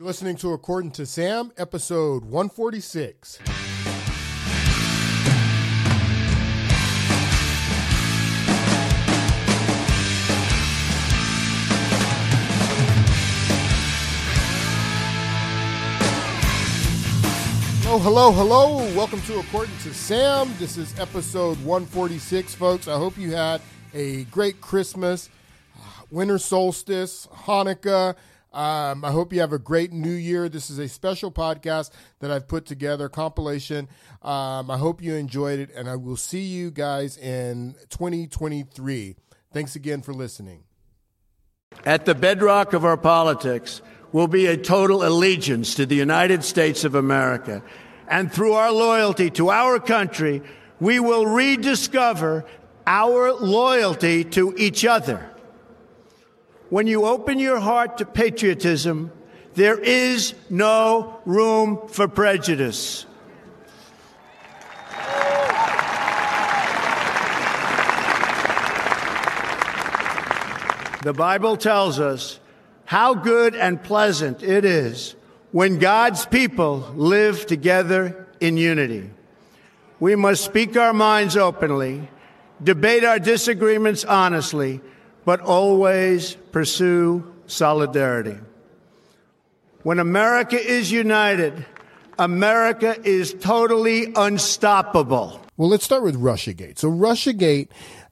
You're listening to According to Sam, episode 146. Hello, hello, hello. Welcome to According to Sam. This is episode 146, folks. I hope you had a great Christmas, uh, winter solstice, Hanukkah. Um, I hope you have a great new year. This is a special podcast that I've put together, compilation. Um, I hope you enjoyed it, and I will see you guys in 2023. Thanks again for listening. At the bedrock of our politics will be a total allegiance to the United States of America. And through our loyalty to our country, we will rediscover our loyalty to each other. When you open your heart to patriotism, there is no room for prejudice. The Bible tells us how good and pleasant it is when God's people live together in unity. We must speak our minds openly, debate our disagreements honestly, but always pursue solidarity. When America is united, America is totally unstoppable. Well, let's start with Russiagate. So, Russiagate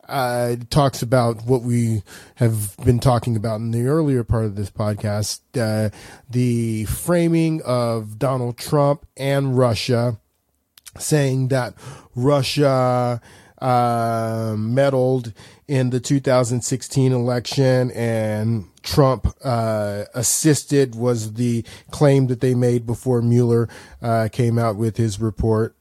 uh, talks about what we have been talking about in the earlier part of this podcast uh, the framing of Donald Trump and Russia, saying that Russia uh, meddled in the 2016 election and Trump uh, assisted was the claim that they made before Mueller uh, came out with his report.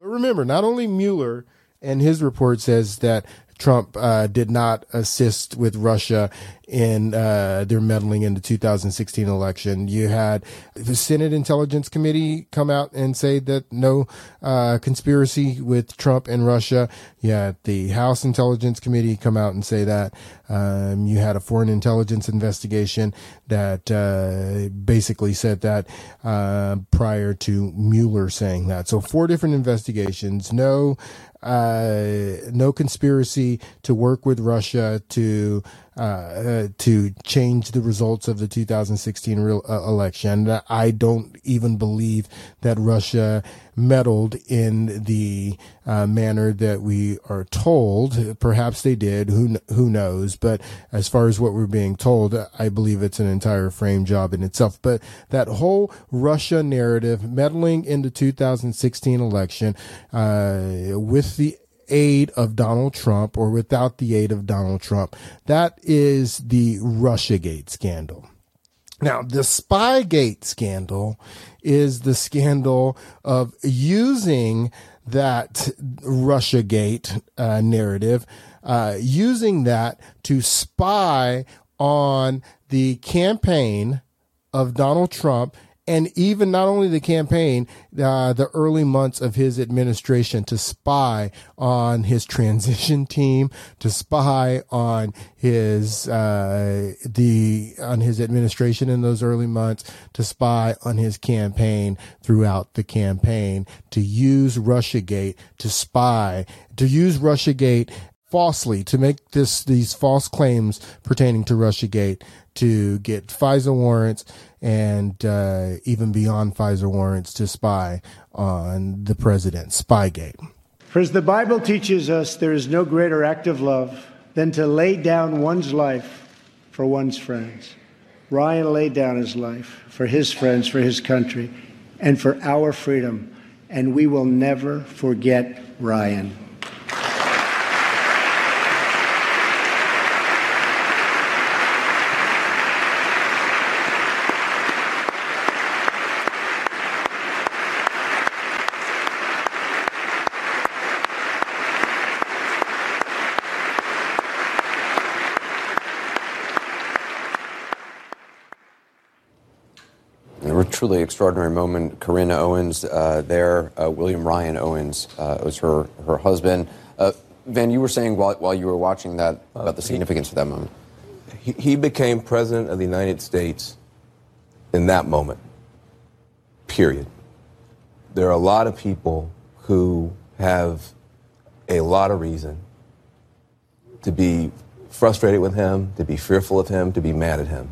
But remember, not only Mueller and his report says that Trump uh, did not assist with Russia in uh, their meddling in the 2016 election. You had the Senate Intelligence Committee come out and say that no uh, conspiracy with Trump and Russia. You had the House Intelligence Committee come out and say that. Um, you had a foreign intelligence investigation that uh, basically said that uh, prior to Mueller saying that. So four different investigations. No uh, no conspiracy to work with Russia to uh, uh, to change the results of the 2016 real, uh, election. I don't even believe that Russia meddled in the uh, manner that we are told. Perhaps they did. Who who knows? But as far as what we're being told, I believe it's an entire frame job in itself. But that whole Russia narrative, meddling in the 2016 election, uh, with the aid of Donald Trump or without the aid of Donald Trump. That is the Russiagate scandal. Now, the Spygate scandal is the scandal of using that Russiagate uh, narrative, uh, using that to spy on the campaign of Donald Trump and even not only the campaign, uh, the early months of his administration to spy on his transition team, to spy on his uh, the on his administration in those early months, to spy on his campaign throughout the campaign, to use RussiaGate to spy, to use RussiaGate falsely to make this these false claims pertaining to RussiaGate to get FISA warrants and uh, even beyond FISA warrants to spy on the president, Spygate. For as the Bible teaches us, there is no greater act of love than to lay down one's life for one's friends. Ryan laid down his life for his friends, for his country, and for our freedom. And we will never forget Ryan. Truly extraordinary moment. Carryn Owens uh, there, uh, William Ryan Owens uh, was her, her husband. Uh, Van, you were saying while, while you were watching that about the significance of that moment. He, he became president of the United States in that moment. Period. There are a lot of people who have a lot of reason to be frustrated with him, to be fearful of him, to be mad at him.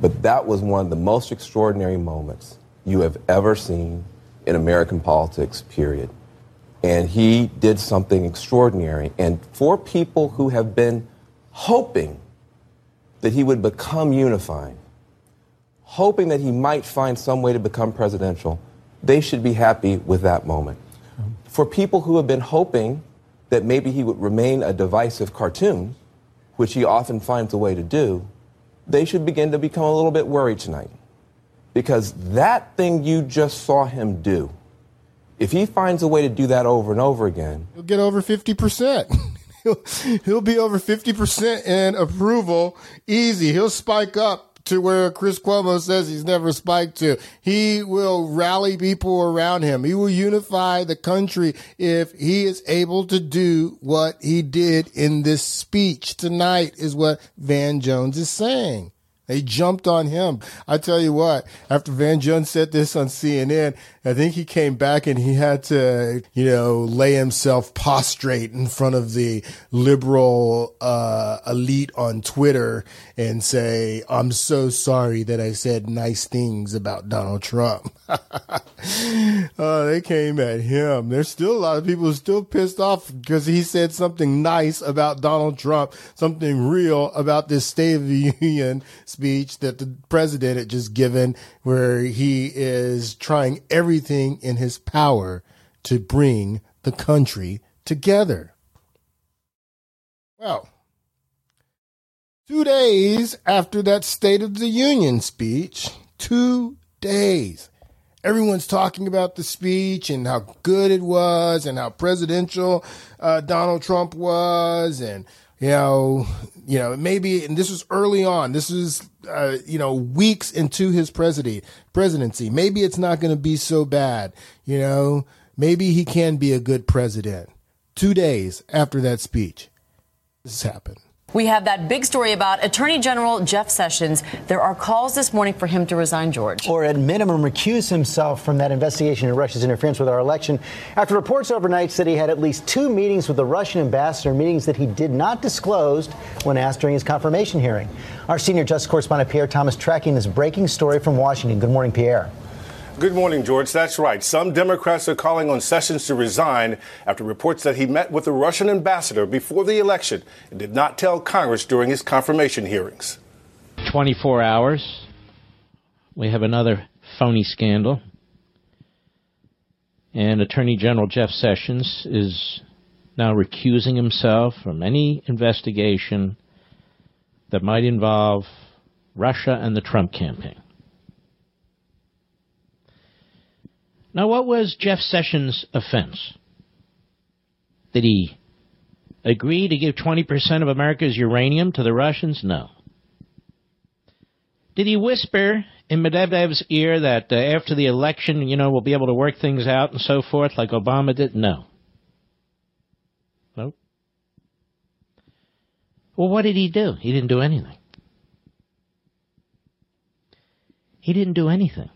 But that was one of the most extraordinary moments you have ever seen in American politics, period. And he did something extraordinary. And for people who have been hoping that he would become unifying, hoping that he might find some way to become presidential, they should be happy with that moment. For people who have been hoping that maybe he would remain a divisive cartoon, which he often finds a way to do, they should begin to become a little bit worried tonight. Because that thing you just saw him do, if he finds a way to do that over and over again, he'll get over 50%. he'll, be over 50% in approval easy. He'll spike up to where Chris Cuomo says he's never spiked to. He will rally people around him. He will unify the country if he is able to do what he did in this speech tonight is what Van Jones is saying. They jumped on him. I tell you what, after Van Jones said this on CNN, I think he came back and he had to, you know, lay himself prostrate in front of the liberal uh, elite on Twitter and say, I'm so sorry that I said nice things about Donald Trump. uh, they came at him. There's still a lot of people still pissed off because he said something nice about Donald Trump, something real about this State of the Union speech that the president had just given, where he is trying everything in his power to bring the country together. Well, two days after that State of the Union speech, two days, everyone's talking about the speech and how good it was and how presidential uh, Donald Trump was and you know, you know, maybe, and this was early on. This is, uh, you know, weeks into his presidency. Presidency. Maybe it's not going to be so bad. You know, maybe he can be a good president. Two days after that speech, this happened. We have that big story about Attorney General Jeff Sessions. There are calls this morning for him to resign, George. Or at minimum, recuse himself from that investigation into Russia's interference with our election after reports overnight said he had at least two meetings with the Russian ambassador, meetings that he did not disclose when asked during his confirmation hearing. Our senior justice correspondent, Pierre Thomas, tracking this breaking story from Washington. Good morning, Pierre. Good morning, George. That's right. Some Democrats are calling on Sessions to resign after reports that he met with the Russian ambassador before the election and did not tell Congress during his confirmation hearings. 24 hours. We have another phony scandal. And Attorney General Jeff Sessions is now recusing himself from any investigation that might involve Russia and the Trump campaign. Now, what was Jeff Sessions' offense? Did he agree to give 20% of America's uranium to the Russians? No. Did he whisper in Medvedev's ear that uh, after the election, you know, we'll be able to work things out and so forth like Obama did? No. Nope. Well, what did he do? He didn't do anything. He didn't do anything.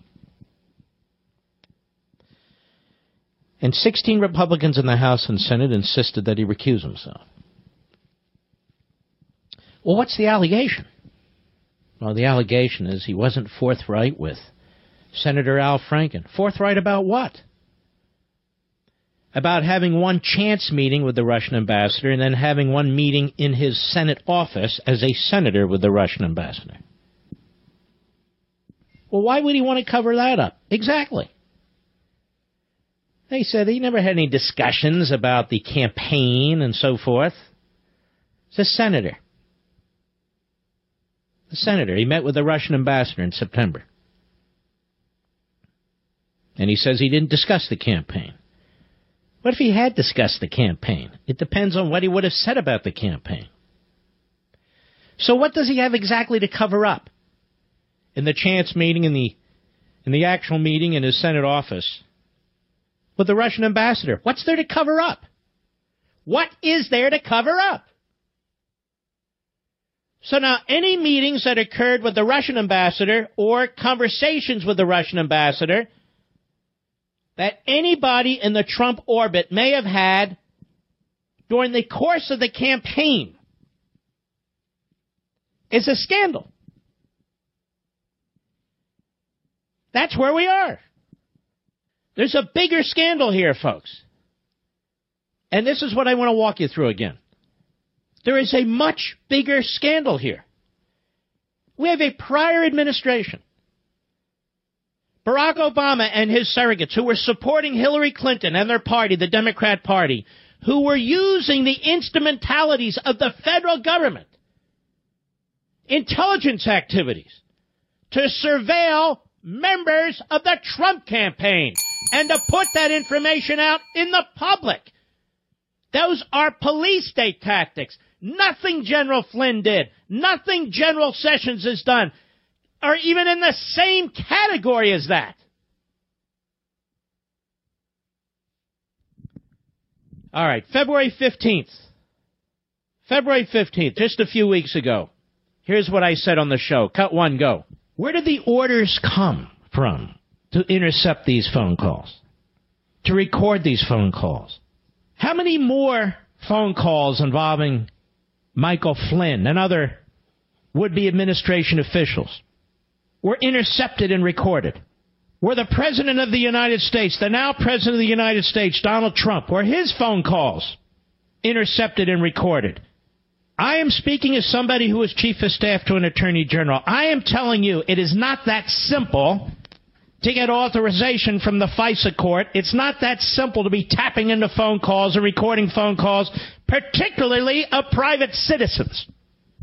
And 16 Republicans in the House and Senate insisted that he recuse himself. Well, what's the allegation? Well, the allegation is he wasn't forthright with Senator Al Franken. Forthright about what? About having one chance meeting with the Russian ambassador and then having one meeting in his Senate office as a senator with the Russian ambassador. Well, why would he want to cover that up? Exactly. They said he never had any discussions about the campaign and so forth. A senator. The senator. He met with the Russian ambassador in September. And he says he didn't discuss the campaign. What if he had discussed the campaign? It depends on what he would have said about the campaign. So what does he have exactly to cover up? In the chance meeting, in the in the actual meeting in his Senate office, with the Russian ambassador. What's there to cover up? What is there to cover up? So now, any meetings that occurred with the Russian ambassador or conversations with the Russian ambassador that anybody in the Trump orbit may have had during the course of the campaign is a scandal. That's where we are. There's a bigger scandal here, folks. And this is what I want to walk you through again. There is a much bigger scandal here. We have a prior administration. Barack Obama and his surrogates who were supporting Hillary Clinton and their party, the Democrat Party, who were using the instrumentalities of the federal government, intelligence activities, to surveil members of the Trump campaign and to put that information out in the public. Those are police state tactics. Nothing General Flynn did, nothing General Sessions has done, are even in the same category as that. All right, February 15th. February 15th, just a few weeks ago. Here's what I said on the show. Cut one, go. Where did the orders come from to intercept these phone calls? To record these phone calls? How many more phone calls involving Michael Flynn and other would be administration officials were intercepted and recorded? Were the President of the United States, the now President of the United States, Donald Trump, were his phone calls intercepted and recorded? I am speaking as somebody who is chief of staff to an attorney general. I am telling you, it is not that simple to get authorization from the FISA court. It's not that simple to be tapping into phone calls and recording phone calls, particularly of private citizens.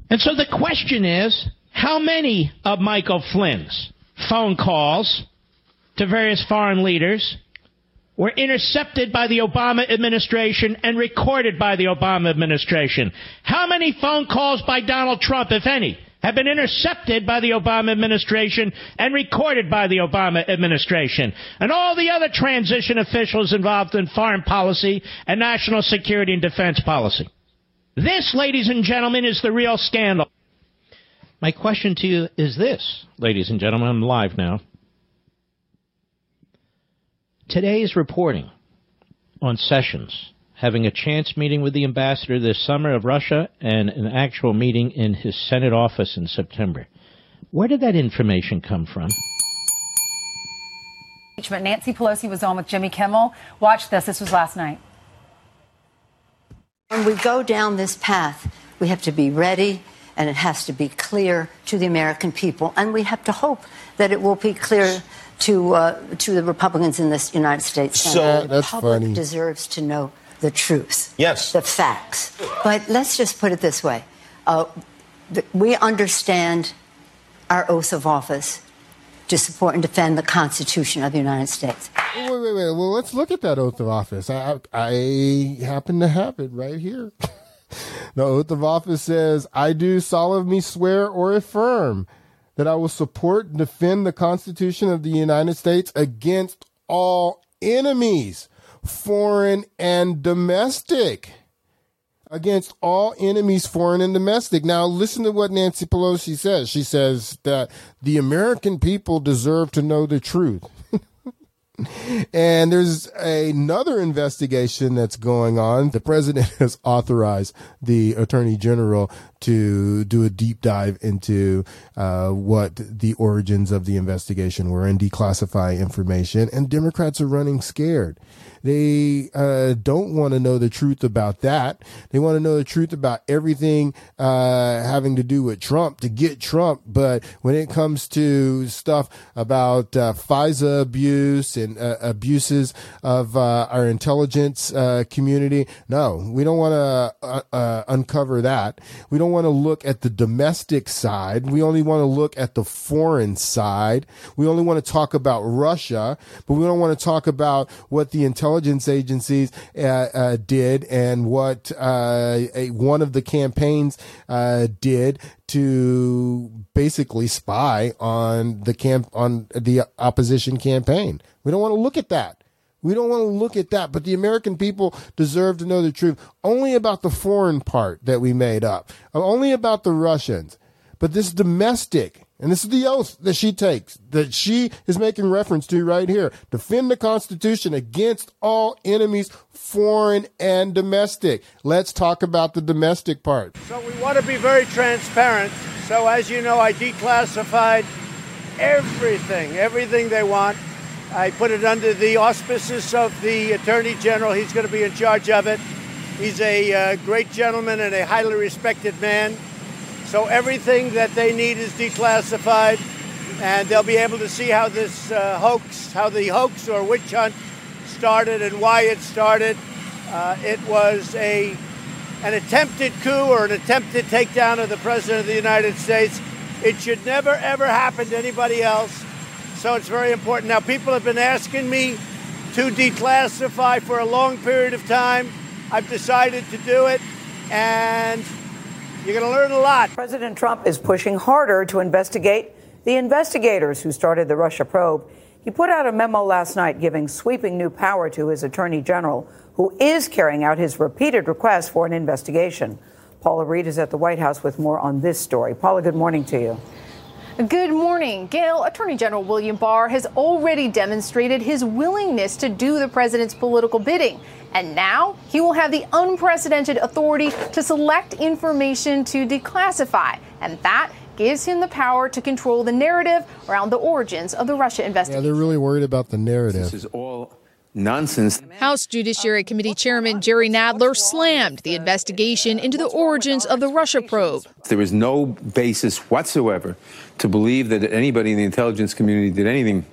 And so the question is, how many of Michael Flynn's phone calls to various foreign leaders were intercepted by the Obama administration and recorded by the Obama administration. How many phone calls by Donald Trump, if any, have been intercepted by the Obama administration and recorded by the Obama administration? And all the other transition officials involved in foreign policy and national security and defense policy. This, ladies and gentlemen, is the real scandal. My question to you is this, ladies and gentlemen, I'm live now. Today's reporting on Sessions having a chance meeting with the ambassador this summer of Russia and an actual meeting in his Senate office in September. Where did that information come from? Nancy Pelosi was on with Jimmy Kimmel. Watch this. This was last night. When we go down this path, we have to be ready and it has to be clear to the American people. And we have to hope that it will be clear to uh, to the Republicans in this United States. So the that's public funny. deserves to know the truth. Yes. The facts. But let's just put it this way: uh, th- we understand our oath of office to support and defend the Constitution of the United States. Wait, wait, wait. Well, let's look at that oath of office. I, I happen to have it right here. the oath of office says, I do solemnly swear or affirm that I will support and defend the Constitution of the United States against all enemies, foreign and domestic. Against all enemies, foreign and domestic. Now, listen to what Nancy Pelosi says. She says that the American people deserve to know the truth. And there's another investigation that's going on. The president has authorized the attorney general to do a deep dive into uh, what the origins of the investigation were and declassify information. And Democrats are running scared. They uh, don't want to know the truth about that. They want to know the truth about everything uh, having to do with Trump to get Trump. But when it comes to stuff about uh, FISA abuse and uh, abuses of uh, our intelligence uh, community, no, we don't want to uncover that. We don't want to look at the domestic side. We only want to look at the foreign side. We only want to talk about Russia, but we don't want to talk about what the intelligence agencies uh, uh, did and what uh, a, one of the campaigns uh, did to basically spy on the camp on the opposition campaign. We don't want to look at that. We don't want to look at that, but the American people deserve to know the truth only about the foreign part that we made up, only about the Russians. But this domestic, and this is the oath that she takes, that she is making reference to right here. Defend the Constitution against all enemies, foreign and domestic. Let's talk about the domestic part. So we want to be very transparent. So as you know, I declassified everything, everything they want. I put it under the auspices of the Attorney General. He's going to be in charge of it. He's a uh, great gentleman and a highly respected man. So everything that they need is declassified, and they'll be able to see how this uh, hoax, how the hoax or witch hunt started and why it started. Uh, it was a an attempted coup or an attempted takedown of the president of the United States. It should never ever happen to anybody else. So it's very important. Now people have been asking me to declassify for a long period of time. I've decided to do it, and you're going to learn a lot. President Trump is pushing harder to investigate the investigators who started the Russia probe. He put out a memo last night giving sweeping new power to his attorney general, who is carrying out his repeated requests for an investigation. Paula Reid is at the White House with more on this story. Paula, good morning to you. Good morning. Gayle, Attorney General William Barr has already demonstrated his willingness to do the president's political bidding. And now he will have the unprecedented authority to select information to declassify. And that gives him the power to control the narrative around the origins of the Russia investigation. Yeah, they're really worried about the narrative. This is all nonsense. House Judiciary Committee Chairman Jerry Nadler slammed the investigation into the origins of the Russia probe. There is no basis whatsoever to believe that anybody in the intelligence community did anything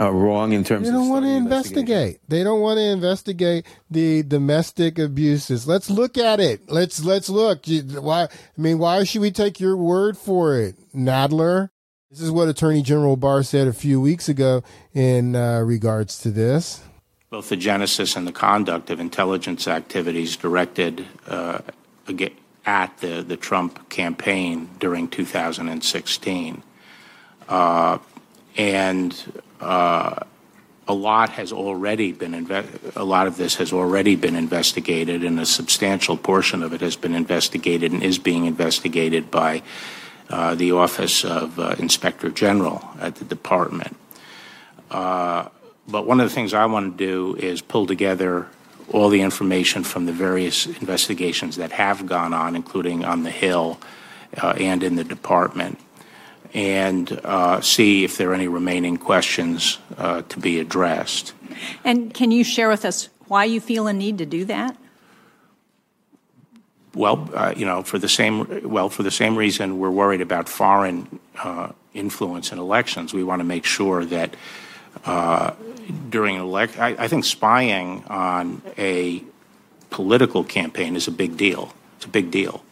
uh, wrong in terms they don't of want to investigate. They don't want to investigate the domestic abuses. Let's look at it. Let's let's look. You- Why? I mean, why should we take your word for it, Nadler? This is what Attorney General Barr said a few weeks ago in uh, regards to this. Both the genesis and the conduct of intelligence activities directed uh, at the, the Trump campaign during 2016. Uh, and uh, a lot has already been a lot of this has already been investigated, and a substantial portion of it has been investigated and is being investigated by uh, the Office of uh, Inspector General at the department. Uh, but one of the things I want to do is pull together all the information from the various investigations that have gone on, including on the Hill uh, and in the department, and uh, see if there are any remaining questions uh, to be addressed. And can you share with us why you feel a need to do that? Well, uh, you know, for the same well, for the same reason we're worried about foreign uh, influence in elections. We want to make sure that uh, during an election. I, I think spying on a political campaign is a big deal. It's a big deal.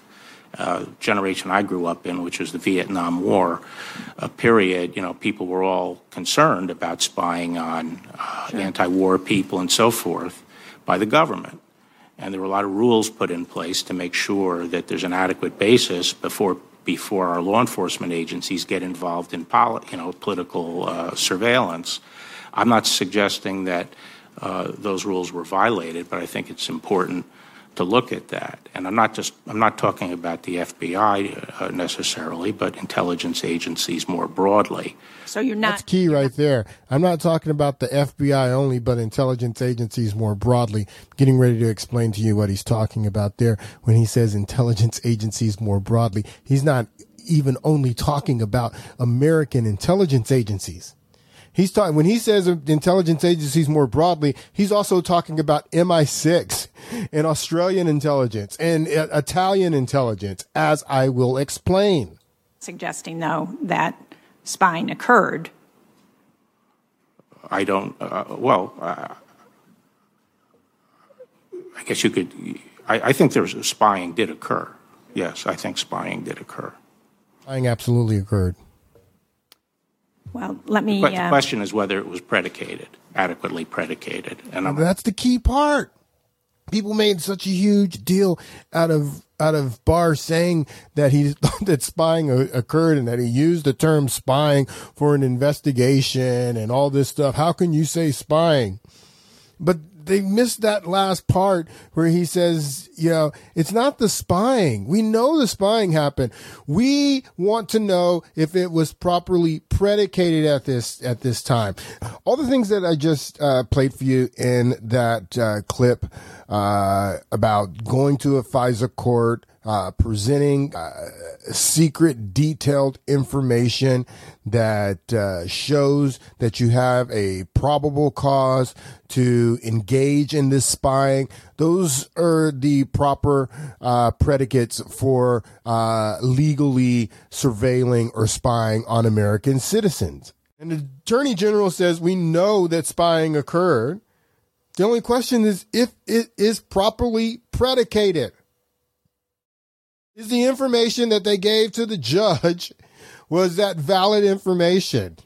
Uh, generation I grew up in, which was the Vietnam War uh, period, you know, people were all concerned about spying on uh, anti-war people and so forth by the government. And there were a lot of rules put in place to make sure that there's an adequate basis before before our law enforcement agencies get involved in poli- you know political uh, surveillance. I'm not suggesting that uh, those rules were violated, but I think it's important to look at that. And I'm not just I'm not talking about the FBI uh, necessarily, but intelligence agencies more broadly. So you're not That's key right there. I'm not talking about the FBI only, but intelligence agencies more broadly. Getting ready to explain to you what he's talking about there when he says intelligence agencies more broadly. He's not even only talking about American intelligence agencies. He's talking when he says intelligence agencies more broadly. He's also talking about MI6 and Australian intelligence and uh, Italian intelligence, as I will explain. Suggesting, though, that spying occurred. I don't. Uh, well, uh, I guess you could. I, I think there's spying did occur. Yes, I think spying did occur. Spying absolutely occurred. Well, let me. But the uh, question is whether it was predicated, adequately predicated, and I'm, That's the key part. People made such a huge deal out of out of Barr saying that he thought that spying occurred and that he used the term spying for an investigation and all this stuff. How can you say spying? but they missed that last part where he says, you know, it's not the spying. We know the spying happened. We want to know if it was properly predicated at this at this time. All the things that I just uh, played for you in that uh, clip uh, about going to a FISA court, uh, presenting uh, secret, detailed information that uh, shows that you have a probable cause to engage in this spying. Those are the proper uh, predicates for uh, legally surveilling or spying on American citizens. And the Attorney General says we know that spying occurred. The only question is if it is properly predicated. Is the information that they gave to the judge, was that valid information?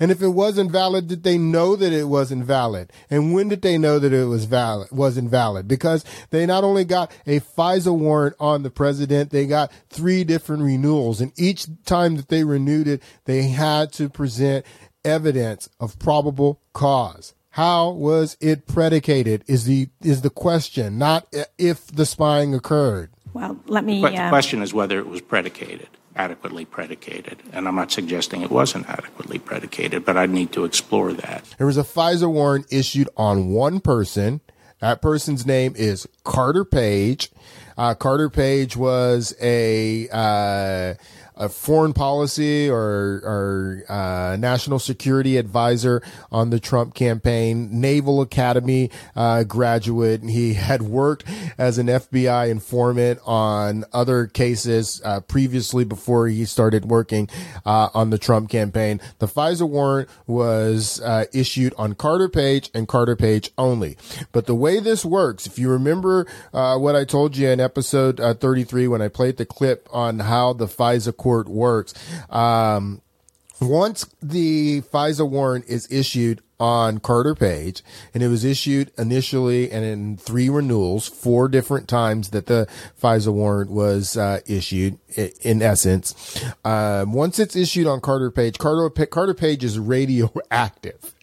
And if it wasn't valid, did they know that it wasn't valid? And when did they know that it was valid, wasn't valid? Because they not only got a FISA warrant on the president, they got three different renewals. And each time that they renewed it, they had to present evidence of probable cause. How was it predicated is the, is the question, not if the spying occurred. Well, let me. But the question is whether it was predicated, adequately predicated. And I'm not suggesting it wasn't adequately predicated, but I'd need to explore that. There was a FISA warrant issued on one person. That person's name is Carter Page. Uh, Carter Page was a, uh, a foreign policy or, or uh, national security advisor on the Trump campaign, Naval Academy uh, graduate. He had worked as an FBI informant on other cases uh, previously before he started working uh, on the Trump campaign. The FISA warrant was uh, issued on Carter Page and Carter Page only. But the way this works, if you remember uh, what I told you in episode 33 when I played the clip on how the FISA court court works. Um, once the FISA warrant is issued on Carter Page, and it was issued initially and in three renewals, four different times that the FISA warrant was uh, issued. In essence, um, once it's issued on Carter Page, Carter Carter Page is radioactive.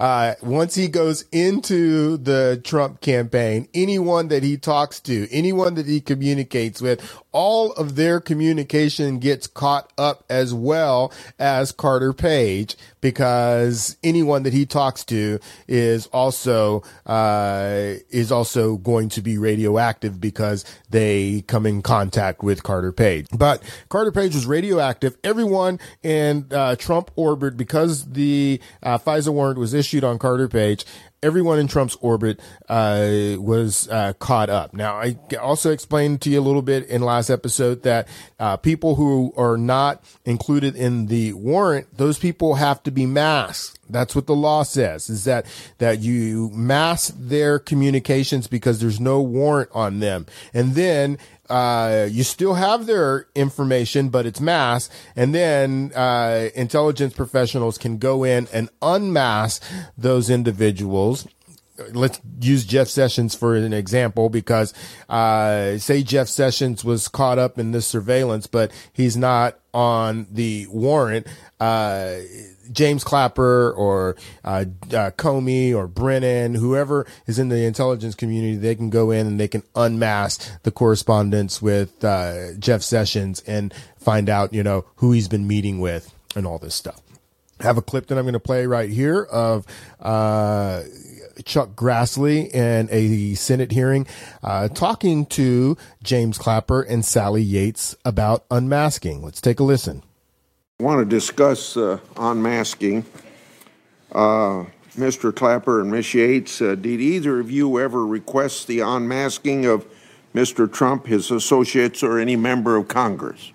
Uh, once he goes into the Trump campaign, anyone that he talks to, anyone that he communicates with, all of their communication gets caught up as well as Carter Page because anyone that he talks to is also uh, is also going to be radioactive because they come in contact with Carter Page. But Carter Page was radioactive. Everyone in uh, Trump orbit because the uh, FISA warrant was issued on Carter Page everyone in Trump's orbit uh, was uh, caught up. Now, I also explained to you a little bit in last episode that uh, people who are not included in the warrant, those people have to be masked. That's what the law says is that, that you mask their communications because there's no warrant on them. And then uh, you still have their information, but it's masked. And then uh, intelligence professionals can go in and unmask those individuals let's use Jeff Sessions for an example because uh, say Jeff Sessions was caught up in this surveillance, but he's not on the warrant. Uh, James Clapper or uh, uh, Comey or Brennan, whoever is in the intelligence community, they can go in and they can unmask the correspondence with uh, Jeff Sessions and find out, you know, who he's been meeting with and all this stuff. I have a clip that I'm going to play right here of uh, Chuck Grassley in a Senate hearing uh, talking to James Clapper and Sally Yates about unmasking. Let's take a listen. I want to discuss uh, unmasking. Uh, Mr. Clapper and Ms. Yates, uh, did either of you ever request the unmasking of Mr. Trump, his associates, or any member of Congress?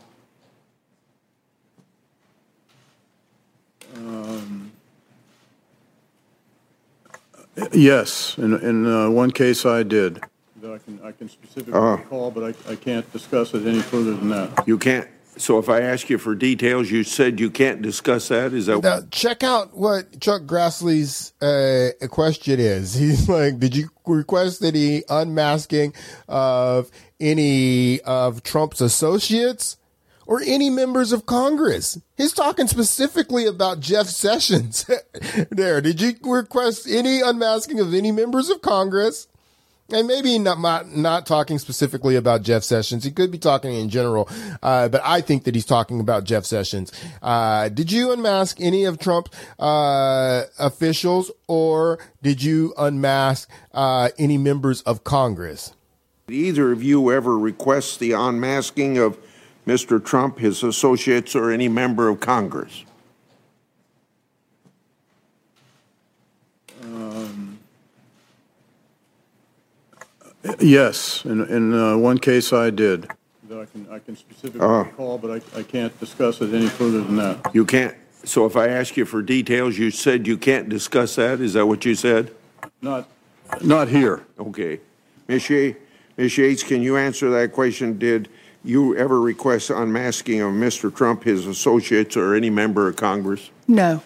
Um, yes, in, in uh, one case I did. I can, I can specifically Uh. recall, but I, I can't discuss it any further than that. You can't. So if I ask you for details, you said you can't discuss that. Is that Now, check out what Chuck Grassley's uh, question is. He's like, did you request any unmasking of any of Trump's associates or any members of Congress. He's talking specifically about Jeff Sessions. there, did you request any unmasking of any members of Congress? And maybe not, not, not talking specifically about Jeff Sessions. He could be talking in general, uh, but I think that he's talking about Jeff Sessions. Uh, did you unmask any of Trump's uh, officials, or did you unmask uh, any members of Congress? Did either of you ever request the unmasking of Mr. Trump, his associates, or any member of Congress? Um, yes, in, in uh, one case I did. That I can, I can specifically Uh. recall, but I, I can't discuss it any further than that. You can't. So if I ask you for details, you said you can't discuss that. Is that what you said? Not, not here. Okay. Ms. Yates, Ms. Yates, can you answer that question? Did you ever request unmasking of Mr. Trump, his associates, or any member of Congress? No.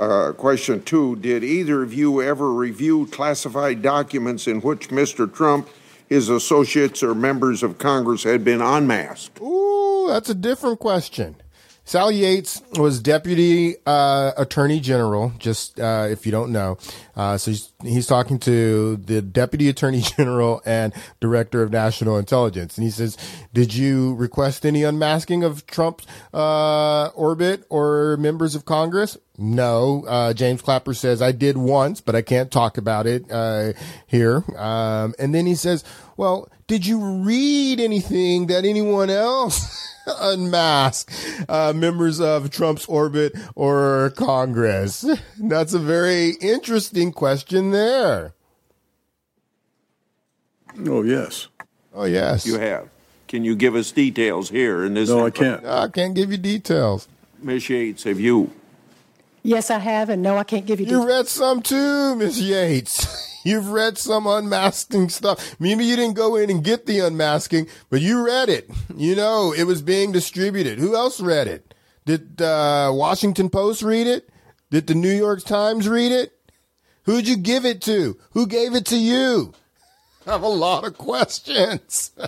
Uh, question two, did either of you ever review classified documents in which Mr. Trump, his associates, or members of Congress had been unmasked? Ooh, that's a different question. Sally Yates was Deputy uh, Attorney General, just uh, if you don't know. Uh, so he's, he's talking to the Deputy Attorney General and Director of National Intelligence. And he says, Did you request any unmasking of Trump's uh, orbit or members of Congress? No. Uh, James Clapper says, I did once, but I can't talk about it uh, here. Um, and then he says, Well, did you read anything that anyone else? unmasked uh, members of Trump's orbit or Congress? That's a very interesting question there. Oh, yes. Oh, yes. You have. Can you give us details here in this? No, I can't. I can't give you details. Ms. Yates, have you? Yes, I have, and no, I can't give you. You read some too, Miss Yates. You've read some unmasking stuff. Maybe you didn't go in and get the unmasking, but you read it. You know, it was being distributed. Who else read it? Did uh, Washington Post read it? Did the New York Times read it? Who'd you give it to? Who gave it to you? I have a lot of questions.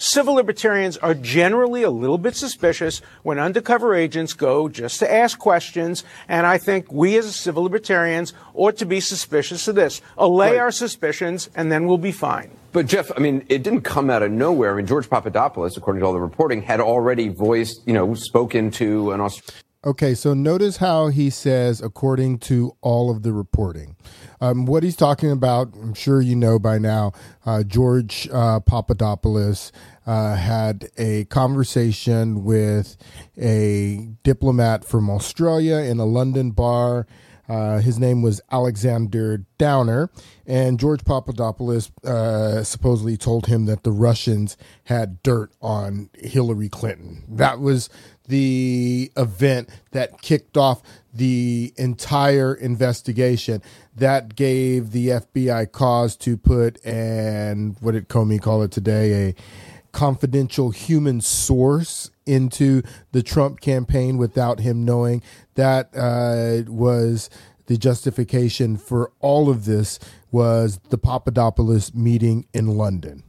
Civil libertarians are generally a little bit suspicious when undercover agents go just to ask questions, and I think we as civil libertarians ought to be suspicious of this. Allay our suspicions, and then we'll be fine. But Jeff, I mean, it didn't come out of nowhere. I mean, George Papadopoulos, according to all the reporting, had already voiced, you know, spoken to an Australian. Okay, so notice how he says, according to all of the reporting. Um, what he's talking about, I'm sure you know by now, uh, George uh, Papadopoulos uh, had a conversation with a diplomat from Australia in a London bar. Uh, his name was Alexander Downer, and George Papadopoulos uh, supposedly told him that the Russians had dirt on Hillary Clinton. That was the event that kicked off the entire investigation. That gave the FBI cause to put and what did Comey call it today? A confidential human source into the Trump campaign without him knowing. That uh, was the justification for all of this was the Papadopoulos meeting in London.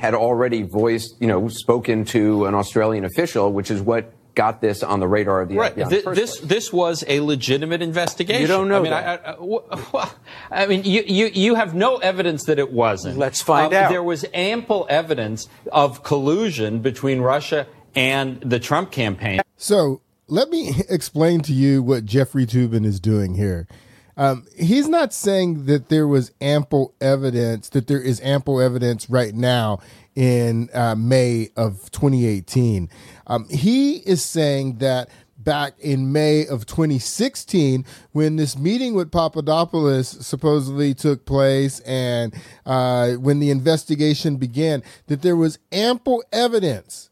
Had already voiced, you know, spoken to an Australian official, which is what got this on the radar of the right. FBI. in the Th- first this this was a legitimate investigation. You don't know I mean, that. I, I, w- well, I mean, you, you you have no evidence that it wasn't. Let's find Uh, out. There was ample evidence of collusion between Russia and the Trump campaign. So let me explain to you what Jeffrey Toobin is doing here. Um, he's not saying that there was ample evidence, that there is ample evidence right now in uh, May of 2018. Um, he is saying that back in May of 2016, when this meeting with Papadopoulos supposedly took place and uh, when the investigation began, that there was ample evidence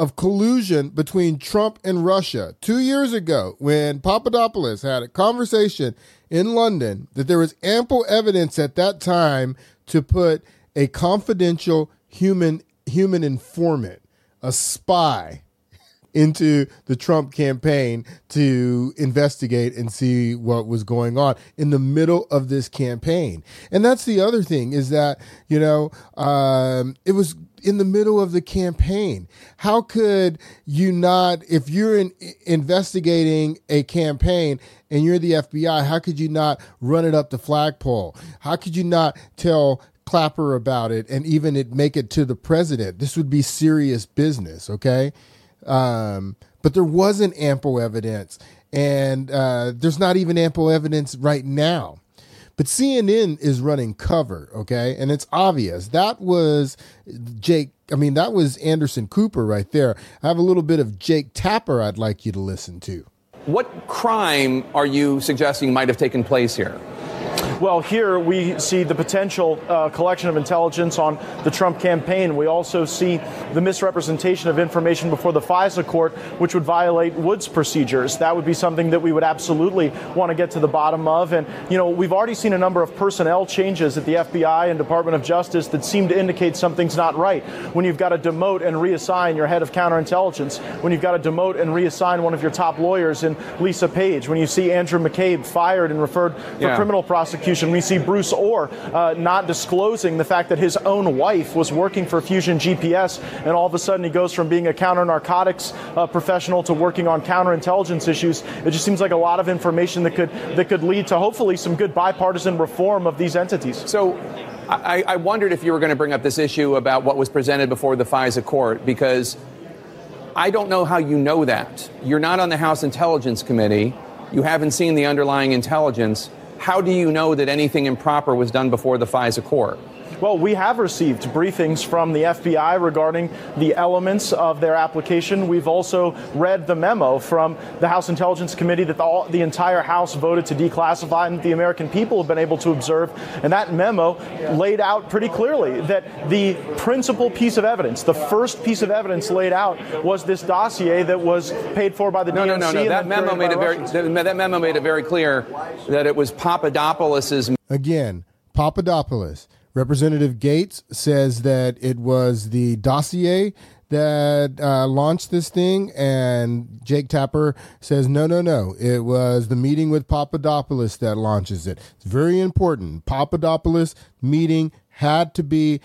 of collusion between Trump and Russia two years ago when Papadopoulos had a conversation in London that there was ample evidence at that time to put a confidential human human informant, a spy, into the Trump campaign to investigate and see what was going on in the middle of this campaign. And that's the other thing is that, you know, um, it was in the middle of the campaign. How could you not, if you're in, investigating a campaign and you're the FBI, how could you not run it up the flagpole? How could you not tell Clapper about it and even it make it to the president? This would be serious business, okay? Um, but there wasn't ample evidence, and uh, there's not even ample evidence right now. But CNN is running cover, okay? And it's obvious. That was Jake, I mean, that was Anderson Cooper right there. I have a little bit of Jake Tapper I'd like you to listen to. What crime are you suggesting might have taken place here? Well, here we see the potential uh, collection of intelligence on the Trump campaign. We also see the misrepresentation of information before the FISA court, which would violate Woods procedures. That would be something that we would absolutely want to get to the bottom of. And, you know, we've already seen a number of personnel changes at the FBI and Department of Justice that seem to indicate something's not right. When you've got to demote and reassign your head of counterintelligence, when you've got to demote and reassign one of your top lawyers in Lisa Page, when you see Andrew McCabe fired and referred for Yeah. criminal prosecution, we see Bruce Ohr uh, not disclosing the fact that his own wife was working for Fusion GPS, and all of a sudden he goes from being a counter narcotics uh, professional to working on counterintelligence issues. It just seems like a lot of information that could that could lead to hopefully some good bipartisan reform of these entities. So. I, I wondered if you were going to bring up this issue about what was presented before the FISA court because I don't know how you know that. You're not on the House Intelligence Committee. You haven't seen the underlying intelligence. How do you know that anything improper was done before the FISA court? Well, we have received briefings from the FBI regarding the elements of their application. We've also read the memo from the House Intelligence Committee that the, all, the entire House voted to declassify and the American people have been able to observe. And that memo laid out pretty clearly that the principal piece of evidence, the first piece of evidence laid out, was this dossier that was paid for by the No, DNC. no, no, no. That memo made it very. That, that memo made it very clear that it was Papadopoulos's. Again, Papadopoulos. Representative Gaetz says that it was the dossier that uh, launched this thing, and Jake Tapper says, no, no, no. It was the meeting with Papadopoulos that launches it. It's very important. Papadopoulos meeting had to be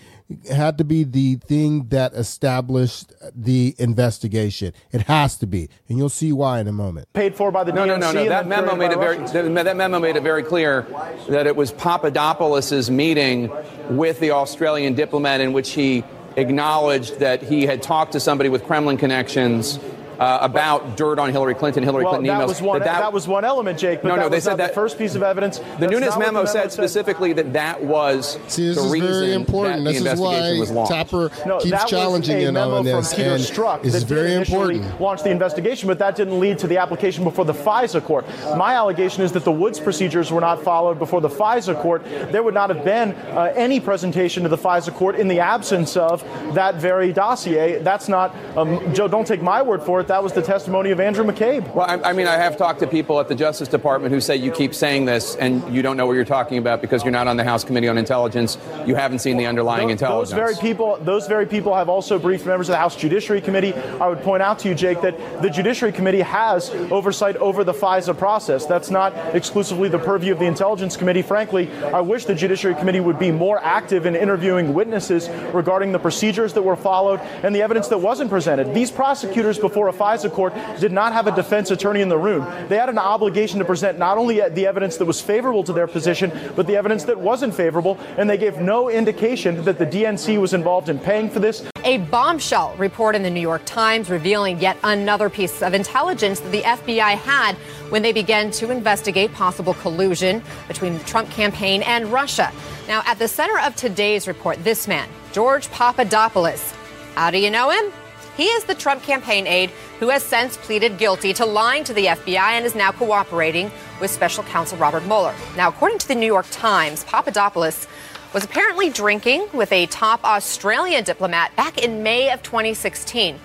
had to be the thing that established the investigation. It has to be, and you'll see why in a moment. Paid for by the No, DNC. no, no, no. That memo made by it very. That, that memo made it very clear that it was Papadopoulos's meeting with the Australian diplomat in which he acknowledged that he had talked to somebody with Kremlin connections uh, about dirt on Hillary Clinton, Hillary well, Clinton that emails. was one. that- That, was one element, Jake. But No, no, they was said that- the first piece of evidence. the That's Nunes not what memo the said specifically that that was See, this the is reason very important. that This the is why was launched. Tapper No, keeps challenging a you on this, and Strzok this is that very important. Launch the investigation, but that didn't lead to the application before the FISA court. My allegation is that the Woods procedures were not followed before the FISA court. There would not have been uh, any presentation to the FISA court in the absence of that very dossier. That's not um, Joe. Don't take my word for it. That was the testimony of Andrew McCabe. Well, I, I mean, I have talked to people at the Justice Department who say you keep saying this and you don't know what you're talking about because you're not on the House Committee on Intelligence. You haven't seen the underlying Those- intelligence. Those very people, those very people have also briefed members of the House Judiciary Committee. I would point out to you, Jake, that the Judiciary Committee has oversight over the FISA process. That's not exclusively the purview of the Intelligence Committee. Frankly, I wish the Judiciary Committee would be more active in interviewing witnesses regarding the procedures that were followed and the evidence that wasn't presented. These prosecutors before a FISA court did not have a defense attorney in the room. They had an obligation to present not only the evidence that was favorable to their position, but the evidence that wasn't favorable, and they gave no indication that the DNC was involved in paying for this. A bombshell report in the New York Times revealing yet another piece of intelligence that the FBI had when they began to investigate possible collusion between the Trump campaign and Russia. Now, at the center of today's report, this man, George Papadopoulos. How do you know him? He is the Trump campaign aide who has since pleaded guilty to lying to the FBI and is now cooperating with special counsel Robert Mueller. Now, according to the New York Times, Papadopoulos was apparently drinking with a top Australian diplomat back in May of 2016.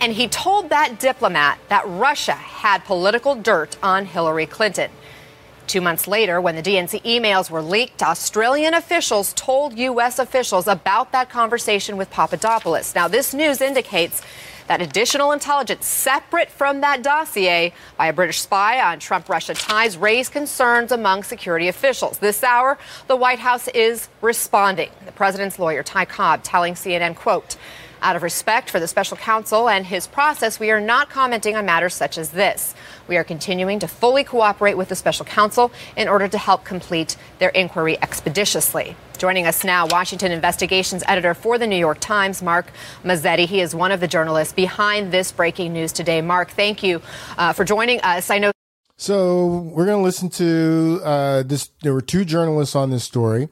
And he told that diplomat that Russia had political dirt on Hillary Clinton. Two months later, when the DNC emails were leaked, Australian officials told U.S. officials about that conversation with Papadopoulos. Now, this news indicates that additional intelligence separate from that dossier by a British spy on Trump Russia ties raised concerns among security officials. This hour, the White House is responding. The president's lawyer, Ty Cobb, telling CNN, quote, out of respect for the special counsel and his process, we are not commenting on matters such as this. We are continuing to fully cooperate with the special counsel in order to help complete their inquiry expeditiously. Joining us now, Washington investigations editor for the New York Times, Mark Mazzetti. He is one of the journalists behind this breaking news today. Mark, thank you uh, for joining us. I know. So we're going to listen to uh, this. There were two journalists on this story.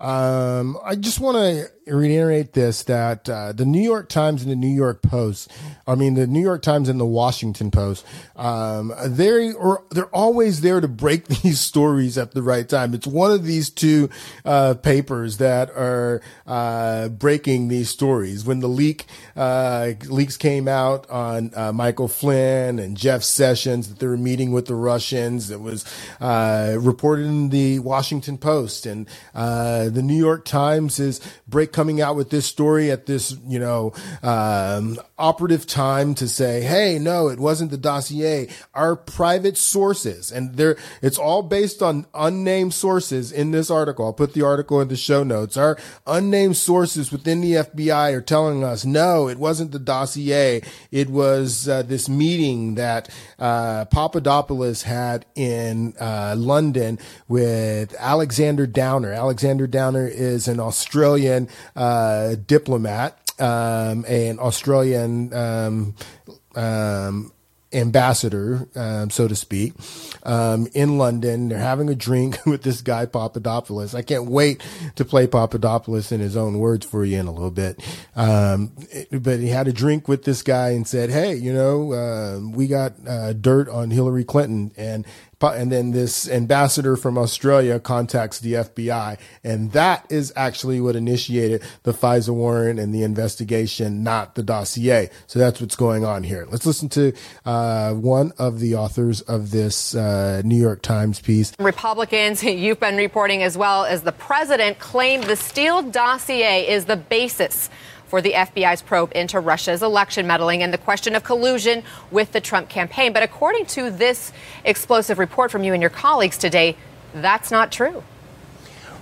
Um, I just want to reiterate this that uh, the New York Times and the New York Post, I mean the New York Times and the Washington Post, um, they're they're always there to break these stories at the right time. It's one of these two uh, papers that are uh, breaking these stories. When the leak uh, leaks came out on uh, Michael Flynn and Jeff Sessions that they were meeting with the Russians, it was uh, reported in the Washington Post and the New York Times is break coming out with this story at this, you know, um, operative time to say, Hey, no, it wasn't the dossier. Our private sources and there, it's all based on unnamed sources in this article. I'll put the article in the show notes. Our unnamed sources within the FBI are telling us, no, it wasn't the dossier. It was uh, this meeting that, uh, Papadopoulos had in, uh, London with Alexander Downer. Alexander Downer is an Australian uh, diplomat, um, an Australian um, um, ambassador, um, so to speak, um, in London. They're having a drink with this guy Papadopoulos. I can't wait to play Papadopoulos in his own words for you in a little bit. Um, but he had a drink with this guy and said, "Hey, you know, uh, we got uh, dirt on Hillary Clinton," and and then this ambassador from Australia contacts the FBI. And that is actually what initiated the FISA warrant and the investigation, not the dossier. So that's what's going on here. Let's listen to uh, one of the authors of this uh, New York Times piece. Republicans, you've been reporting as well as the president claimed the Steele dossier is the basis for the FBI's probe into Russia's election meddling and the question of collusion with the Trump campaign. But according to this explosive report from you and your colleagues today, that's not true.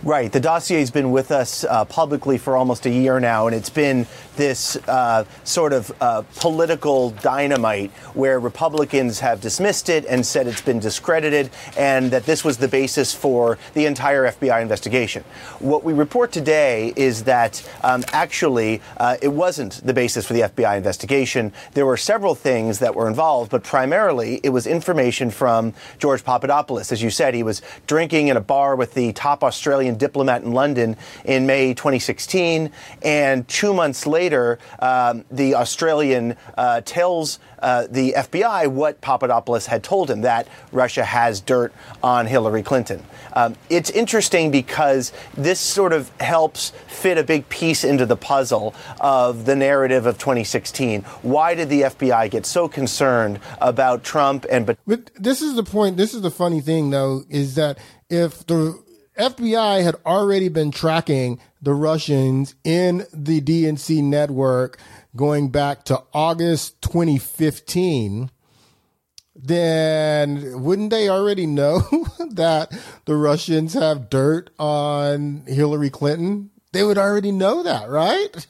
Right. The dossier has been with us uh, publicly for almost a year now, and it's been this uh, sort of uh, political dynamite where Republicans have dismissed it and said it's been discredited, and that this was the basis for the entire FBI investigation. What we report today is that um, actually uh, it wasn't the basis for the FBI investigation. There were several things that were involved, but primarily it was information from George Papadopoulos. As you said, he was drinking in a bar with the top Australian diplomat in London in May 2016. And two months later, um, the Australian uh, tells uh, the FBI what Papadopoulos had told him that Russia has dirt on Hillary Clinton. Um, it's interesting because this sort of helps fit a big piece into the puzzle of the narrative of 2016. Why did the FBI get so concerned about Trump and? But this is the point. This is the funny thing, though, is that if the FBI had already been tracking the Russians in the DNC network going back to August 2015, then wouldn't they already know that the Russians have dirt on Hillary Clinton? They would already know that, right?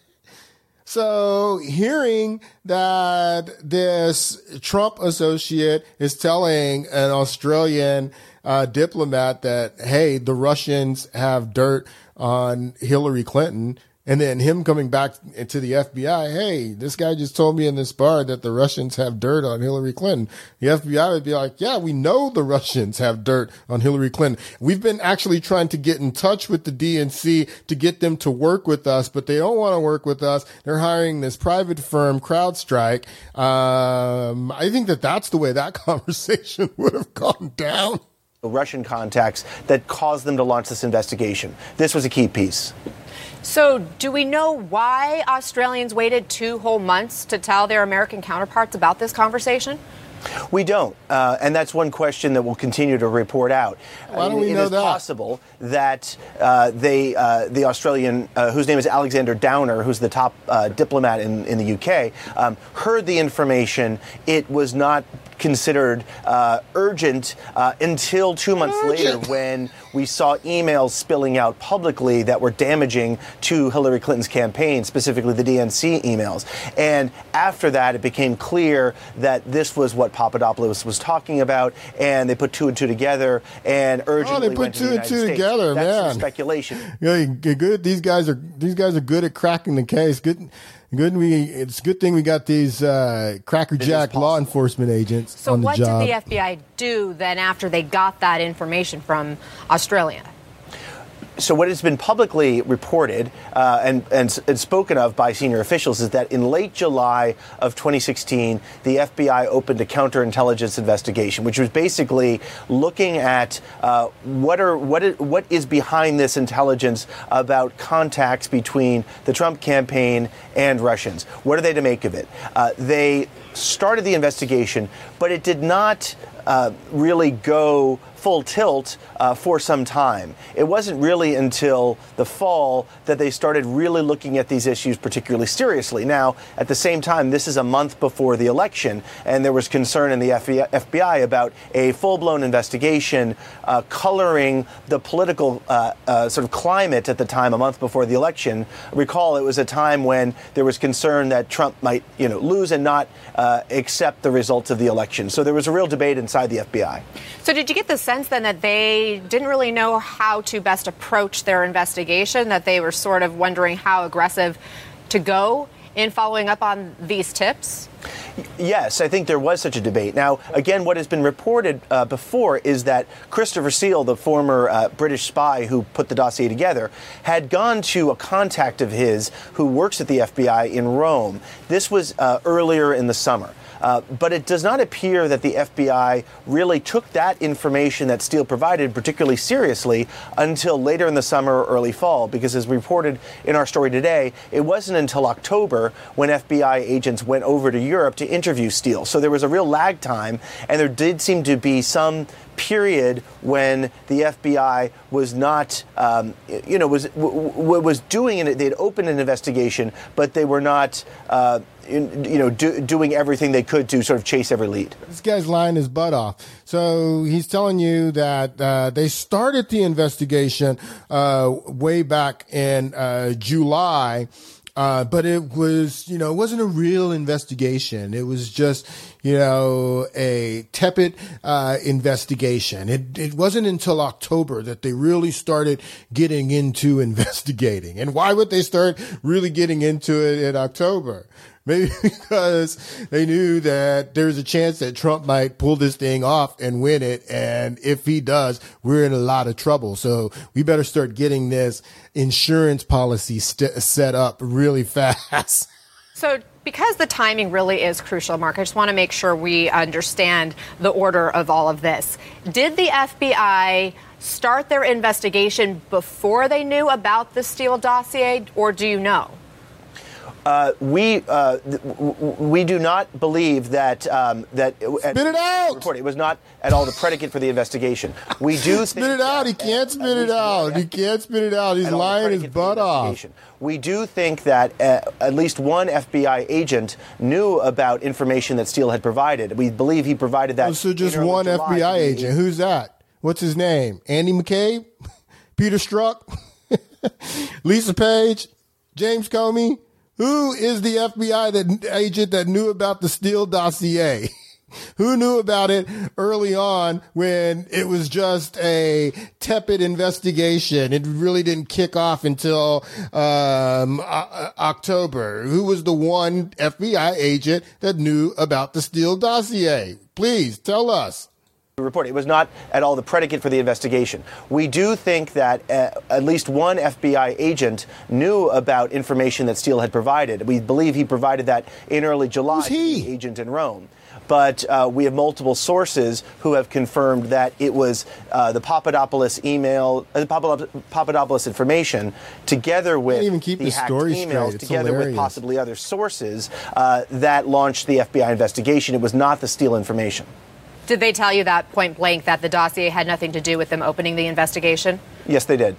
So hearing that this Trump associate is telling an Australian uh, diplomat that, hey, the Russians have dirt on Hillary Clinton. And then him coming back to the FBI, hey, this guy just told me in this bar that the Russians have dirt on Hillary Clinton. The FBI would be like, yeah, we know the Russians have dirt on Hillary Clinton. We've been actually trying to get in touch with the DNC to get them to work with us, but they don't want to work with us. They're hiring this private firm, CrowdStrike. Um, I think that that's the way that conversation would have gone down. Russian contacts that caused them to launch this investigation. This was a key piece. So, do we know why Australians waited two whole months to tell their American counterparts about this conversation? We don't, uh, and that's one question that we'll continue to report out. Why don't we it know is that? possible that uh, they, uh, the Australian, uh, whose name is Alexander Downer, who's the top uh, diplomat in, in the UK, um, heard the information. It was not considered uh, urgent uh, until two months later when we saw emails spilling out publicly that were damaging to Hillary Clinton's campaign, specifically the DNC emails. And after that, it became clear that this was what Papadopoulos was talking about, and they put two and two together and urgently Oh, they put two the and two States. together, That's some man. speculation. Yeah, good. These guys are these guys are good at cracking the case. Good, good. We it's a good thing we got these uh, crackerjack law enforcement agents So, on the what job. did the FBI do then after they got that information from Australia? So what has been publicly reported uh, and, and, and spoken of by senior officials is that in late July of 2016, the FBI opened a counterintelligence investigation, which was basically looking at uh, what are what is, what is behind this intelligence about contacts between the Trump campaign and Russians. What are they to make of it? Uh, they started the investigation, but it did not uh, really go full tilt uh, for some time. It wasn't really until the fall that they started really looking at these issues particularly seriously. Now, at the same time, this is a month before the election, and there was concern in the FBI about a full blown investigation uh, coloring the political uh, uh, sort of climate at the time, a month before the election. Recall, it was a time when there was concern that Trump might, you know, lose and not uh, accept the results of the election. So there was a real debate inside the FBI. So, did you get the sense then that they didn't really know how to best approach their investigation, that they were sort of wondering how aggressive to go in following up on these tips? Yes, I think there was such a debate. Now, again, what has been reported uh, before is that Christopher Steele, the former uh, British spy who put the dossier together, had gone to a contact of his who works at the FBI in Rome. This was uh, earlier in the summer. Uh, but it does not appear that the FBI really took that information that Steele provided particularly seriously until later in the summer or early fall, because as reported in our story today, it wasn't until October when FBI agents went over to Europe to interview Steele. So there was a real lag time, and there did seem to be some period when the FBI was not, um, you know, was was doing it. They had opened an investigation, but they were not, uh, you know, do, doing everything they could to sort of chase every lead. This guy's lying his butt off. So he's telling you that uh, they started the investigation uh, way back in uh, July. Uh, but it was, you know, it wasn't a real investigation. It was just, you know, a tepid uh, investigation. It it wasn't until October that they really started getting into investigating. And why would they start really getting into it in October? Maybe because they knew that there's a chance that Trump might pull this thing off and win it. And if he does, we're in a lot of trouble. So we better start getting this insurance policy st- set up really fast. So, because the timing really is crucial, Mark, I just want to make sure we understand the order of all of this. Did the FBI start their investigation before they knew about the Steele dossier, or do you know? Uh, we uh, th- w- w- we do not believe that um, that spit it out. Report, it was not at all the predicate for the investigation. We do spit it out. He can't spit it out. He can't spit it out. He's at all the lying his predicate for the butt off. We do think that uh, at least one FBI agent knew about information that Steele had provided. We believe he provided that. Oh, so just one July FBI agent. Who's that? What's his name? Andy McCabe? Peter Strzok? Lisa Page? James Comey? Who is the FBI that agent that knew about the Steele dossier? Who knew about it early on when it was just a tepid investigation? It really didn't kick off until um, o- October. Who was the one FBI agent that knew about the Steele dossier? Please tell us. Report. It was not at all the predicate for the investigation. We do think that uh, at least one FBI agent knew about information that Steele had provided. We believe he provided that in early July. Who's he? The agent in Rome. but uh, we have multiple sources who have confirmed that it was uh, the Papadopoulos email, uh, Papadopoulos information, together with even keep the, the hacked emails, together with possibly other sources uh, that launched the FBI investigation. It was not the Steele information. Did they tell you that point blank that the dossier had nothing to do with them opening the investigation? Yes, they did.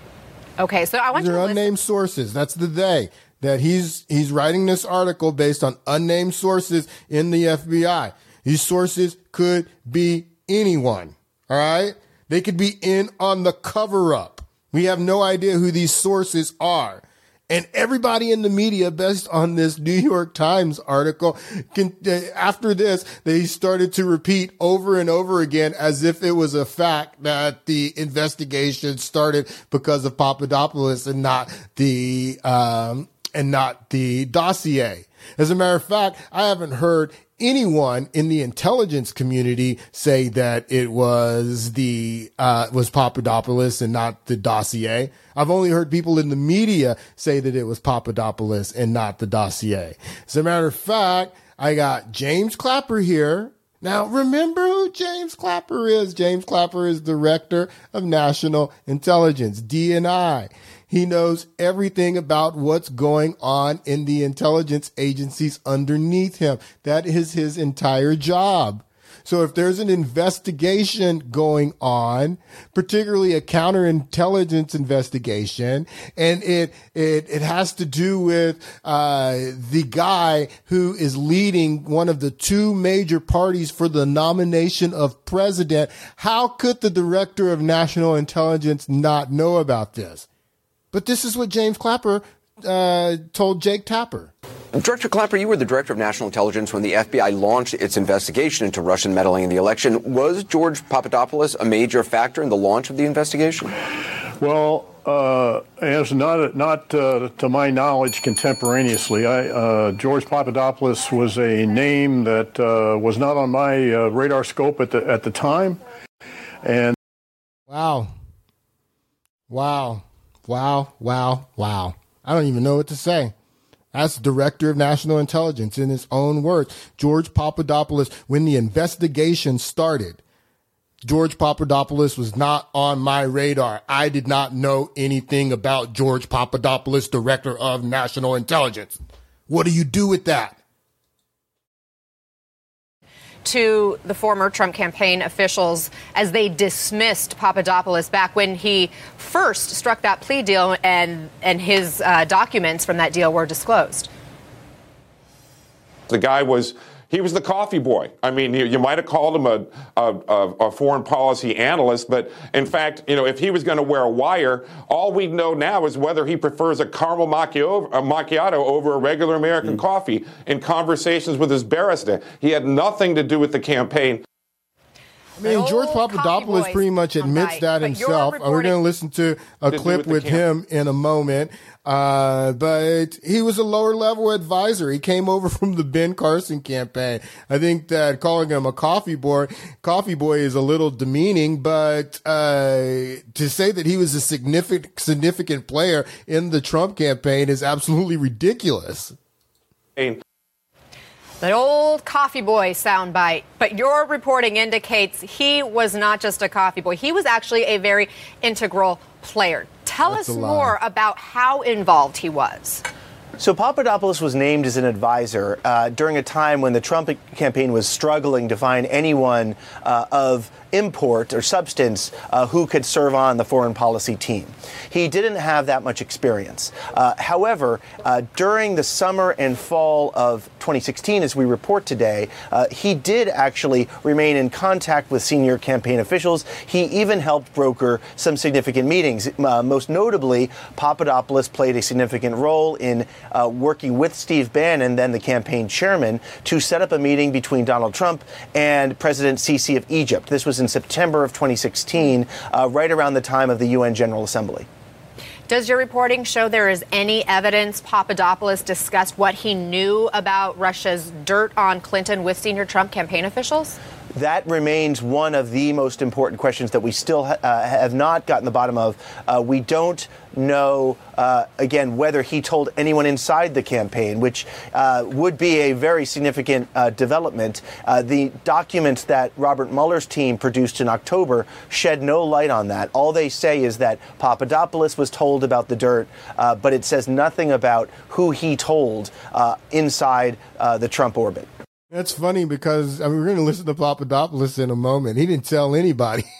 Okay, so I want These you are to listen. unnamed sources. That's the they. That he's he's writing this article based on unnamed sources in the FBI. These sources could be anyone. All right, they could be in on the cover up. We have no idea who these sources are. And everybody in the media, based on this New York Times article, can, after this, they started to repeat over and over again as if it was a fact that the investigation started because of Papadopoulos and not the um, and not the dossier. As a matter of fact, I haven't heard anyone in the intelligence community say that it was the uh, was Papadopoulos and not the dossier. I've only heard people in the media say that it was Papadopoulos and not the dossier. As a matter of fact, I got James Clapper here. Now, remember who James Clapper is? James Clapper is Director of National Intelligence, DNI. He knows everything about what's going on in the intelligence agencies underneath him. That is his entire job. So if there's an investigation going on, particularly a counterintelligence investigation, and it it it has to do with uh, the guy who is leading one of the two major parties for the nomination of president, how could the director of national intelligence not know about this? But this is what James Clapper uh, told Jake Tapper. Director Clapper, you were the director of national intelligence when the FBI launched its investigation into Russian meddling in the election. Was George Papadopoulos a major factor in the launch of the investigation? Well, uh, as not not uh, to my knowledge, contemporaneously, I, uh, George Papadopoulos was a name that uh, was not on my uh, radar scope at the at the time, and Wow. Wow. Wow. Wow. Wow. I don't even know what to say. That's director of national intelligence in his own words. George Papadopoulos, when the investigation started, George Papadopoulos was not on my radar. I did not know anything about George Papadopoulos, director of national intelligence. What do you do with that? To the former Trump campaign officials as they dismissed Papadopoulos back when he first struck that plea deal and, and his uh, documents from that deal were disclosed. The guy was. He was the coffee boy. I mean, you, you might have called him a, a, a, foreign policy analyst, but in fact, you know, if he was going to wear a wire, all we know now is whether he prefers a caramel macchiato, a macchiato over a regular American hmm. coffee in conversations with his barrister. He had nothing to do with the campaign. I mean, George Papadopoulos pretty much admits right, that but himself. And We're going to listen to a To clip with with him in a moment. Uh, but he was a lower level advisor. He came over from the Ben Carson campaign. I think that calling him a coffee boy, coffee boy is a little demeaning, but, uh, to say that he was a significant, significant player in the Trump campaign is absolutely ridiculous. That old coffee boy soundbite. But your reporting indicates he was not just a coffee boy, he was actually a very integral player. Tell That's us more about how involved he was. So Papadopoulos was named as an advisor uh, during a time when the Trump campaign was struggling to find anyone uh, of import or substance uh, who could serve on the foreign policy team. He didn't have that much experience. Uh, however, uh, during the summer and fall of 2016, as we report today, uh, he did actually remain in contact with senior campaign officials. He even helped broker some significant meetings. Uh, most notably, Papadopoulos played a significant role in uh, working with Steve Bannon, then the campaign chairman, to set up a meeting between Donald Trump and President Sisi of Egypt. This was in September of 2016, uh, right around the time of the UN General Assembly. Does your reporting show there is any evidence Papadopoulos discussed what he knew about Russia's dirt on Clinton with senior Trump campaign officials? That remains one of the most important questions that we still ha- uh, have not gotten the bottom of. Uh, we don't know, uh, again, whether he told anyone inside the campaign, which uh, would be a very significant uh, development. Uh, the documents that Robert Mueller's team produced in October shed no light on that. All they say is that Papadopoulos was told about the dirt, but it says nothing about who he told inside the Trump orbit. That's funny because I mean, we're going to listen to Papadopoulos in a moment. He didn't tell anybody.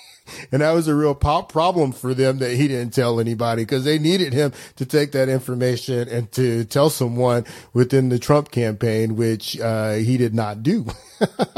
And that was a real pop problem for them that he didn't tell anybody because they needed him to take that information and to tell someone within the Trump campaign, which uh, he did not do.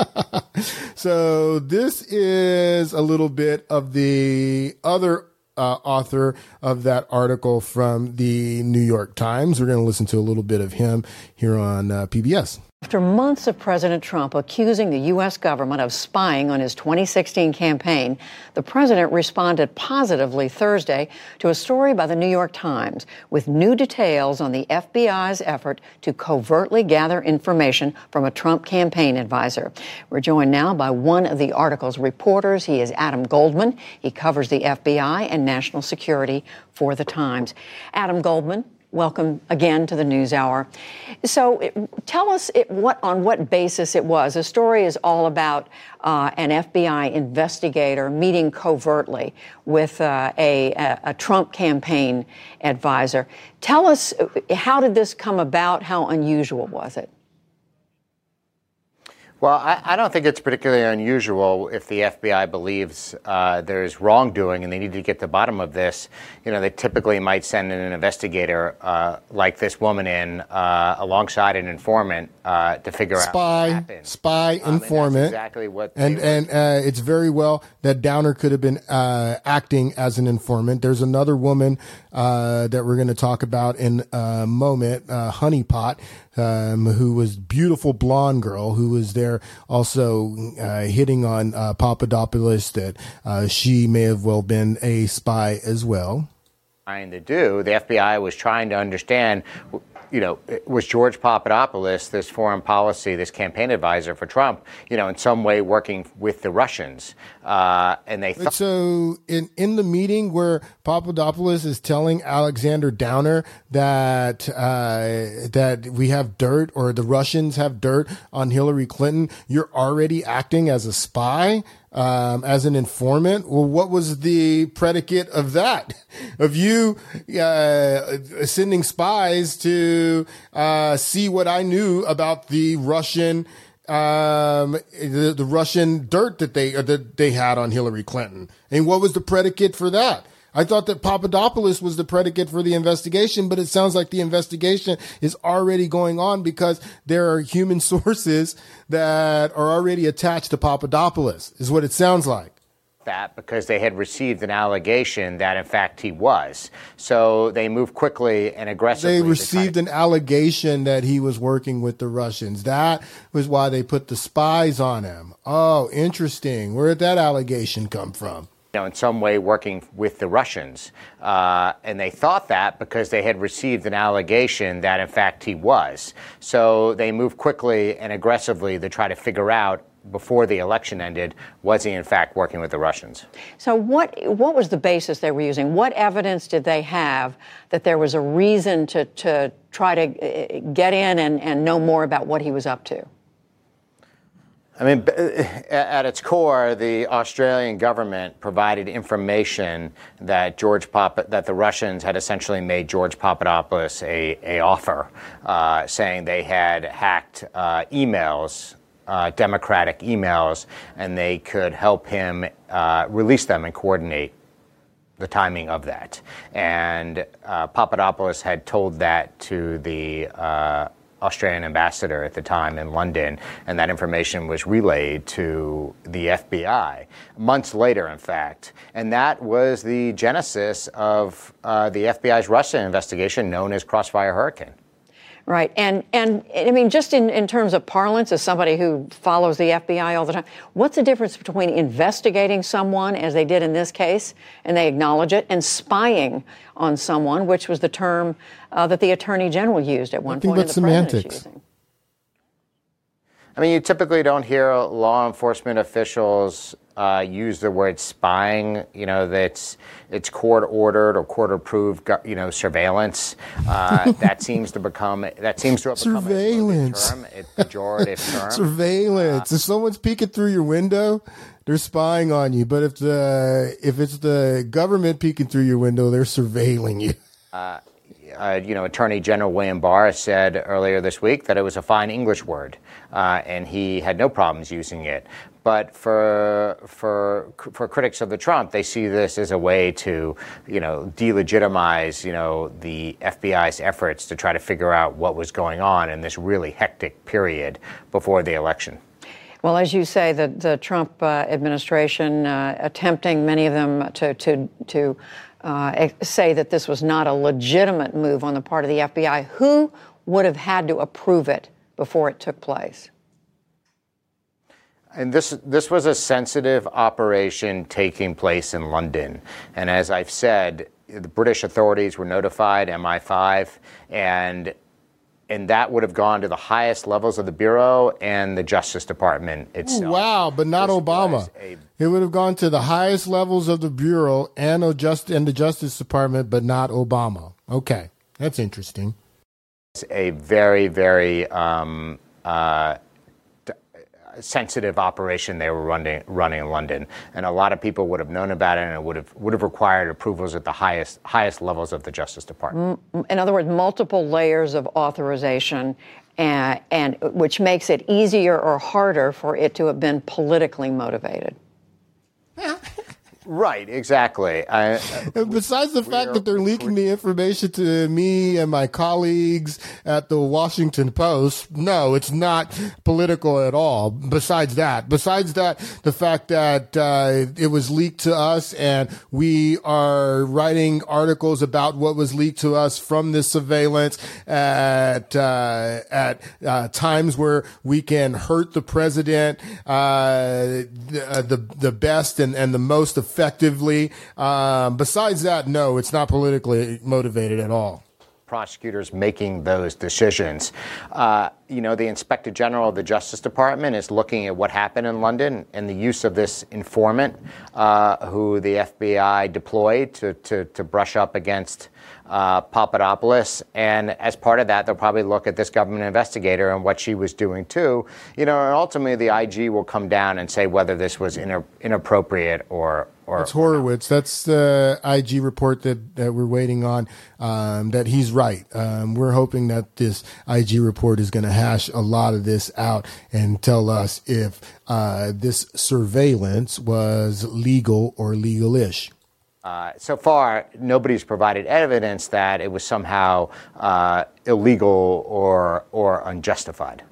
so this is a little bit of the other uh, author of that article from the New York Times. We're going to listen to a little bit of him here on uh, PBS. After months of President Trump accusing the U.S. government of spying on his 2016 campaign, the president responded positively Thursday to a story by the New York Times with new details on the FBI's effort to covertly gather information from a Trump campaign advisor. We're joined now by one of the article's reporters. He is Adam Goldman. He covers the FBI and national security for the Times. Adam Goldman, welcome again to the News Hour. So, it, tell us it, what on what basis it was. The story is all about uh, an FBI investigator meeting covertly with uh, a, a, Trump campaign advisor. Tell us how did this come about? How unusual was it? Well, I, I, don't think it's particularly unusual if the FBI believes uh, there's wrongdoing and they need to get to the bottom of this. You know, they typically might send an investigator uh, like this woman in uh, alongside an informant uh, to figure spy, out spy, spy, um, informant. exactly what. And and uh, it's very well that Downer could have been uh, acting as an informant. There's another woman that we're going to talk about in a moment, Honeypot um, who was beautiful blonde girl who was there also uh, hitting on uh, Papadopoulos that uh, she may have well been a spy as well. Trying to do the FBI was trying to understand you know, was George Papadopoulos, this foreign policy, this campaign advisor for Trump, you know, in some way working with the Russians? Uh, and they. So, in, in the meeting where Papadopoulos is telling Alexander Downer that, uh, that we have dirt or the Russians have dirt on Hillary Clinton, you're already acting as a spy? Um, as an informant. Well, what was the predicate of that? Of you uh, sending spies to uh, see what I knew about the Russian, um, the, the Russian dirt that they that they had on Hillary Clinton, and what was the predicate for that? I thought that Papadopoulos was the predicate for the investigation, but it sounds like the investigation is already going on because there are human sources that are already attached to Papadopoulos, is what it sounds like that because they had received an allegation that in fact he was. So they moved quickly and aggressively. They received an allegation that he was working with the Russians. That was why they put the spies on him. Oh, interesting. Where did that allegation come from? You know, in some way working with the Russians. Uh, and they thought that because they had received an allegation that, in fact, he was. So they moved quickly and aggressively to try to figure out before the election ended, was he in fact working with the Russians? So, what what was the basis they were using? What evidence did they have that there was a reason to to try to uh, get in and, and know more about what he was up to? I mean, at its core, the Australian government provided information that George Pop- that the Russians had essentially made George Papadopoulos a, a offer, uh, saying they had hacked uh, emails, uh, democratic emails, and they could help him uh, release them and coordinate the timing of that. And uh, Papadopoulos had told that to the uh, Australian ambassador at the time in London, and that information was relayed to the FBI months later, in fact. And that was the genesis of uh, the FBI's Russia investigation known as Crossfire Hurricane. Right. And, and I mean, just in, in terms of parlance, as somebody who follows the FBI all the time, what's the difference between investigating someone, as they did in this case, and they acknowledge it, and spying on someone, which was the term uh, that the Attorney General used at one Nothing point. But semantics. I mean, you typically don't hear law enforcement officials uh, use the word spying. You know, that's it's court ordered or court approved. You know, surveillance. Uh, that seems to become that seems to have become surveillance. a term, a pejorative term. surveillance. if someone's peeking through your window, they're spying on you. But if the if it's the government peeking through your window, they're surveilling you. Uh, uh, you know, Attorney General William Barr said earlier this week that it was a fine English word, uh, and he had no problems using it. But for for for critics of the Trump, they see this as a way to, you know, delegitimize, you know, the FBI's efforts to try to figure out what was going on in this really hectic period before the election. Well, as you say, the, the Trump uh, administration uh, attempting many of them to to to uh, say that this was not a legitimate move on the part of the FBI. Who would have had to approve it before it took place? And this this was a sensitive operation taking place in London, and as I've said, the British authorities were notified, MI5, and and that would have gone to the highest levels of the bureau and the Justice Department itself. Ooh, wow, but not this Obama. A, it would have gone to the highest levels of the bureau and, just, and the Justice Department, but not Obama. Okay, that's interesting. It's a very, very um, uh, sensitive operation they were running running in London, and a lot of people would have known about it, and it would have would have required approvals at the highest highest levels of the Justice Department. In other words, multiple layers of authorization, and, and which makes it easier or harder for it to have been politically motivated. Right, exactly. I, uh, Besides the fact that they're leaking the information to me and my colleagues at the Washington Post, no, it's not political at all. Besides that, besides that, the fact that uh, it was leaked to us and we are writing articles about what was leaked to us from this surveillance at uh, at uh, times where we can hurt the president, uh, the, uh, the the best and and the most effective effectively. Um, besides that, no, it's not politically motivated at all prosecutors making those decisions. Uh, you know, the Inspector General of the Justice Department is looking at what happened in London and the use of this informant uh, who the FBI deployed to, to, to brush up against uh, Papadopoulos. And as part of that, they'll probably look at this government investigator and what she was doing too. You know, and ultimately the IG will come down and say whether this was inappropriate or. Or, it's Horowitz. That's the IG report that, that we're waiting on. Um, that he's right. Um, we're hoping that this IG report is going to hash a lot of this out and tell us if uh, this surveillance was legal or legal-ish. Uh, so far, nobody's provided evidence that it was somehow uh, illegal or or unjustified.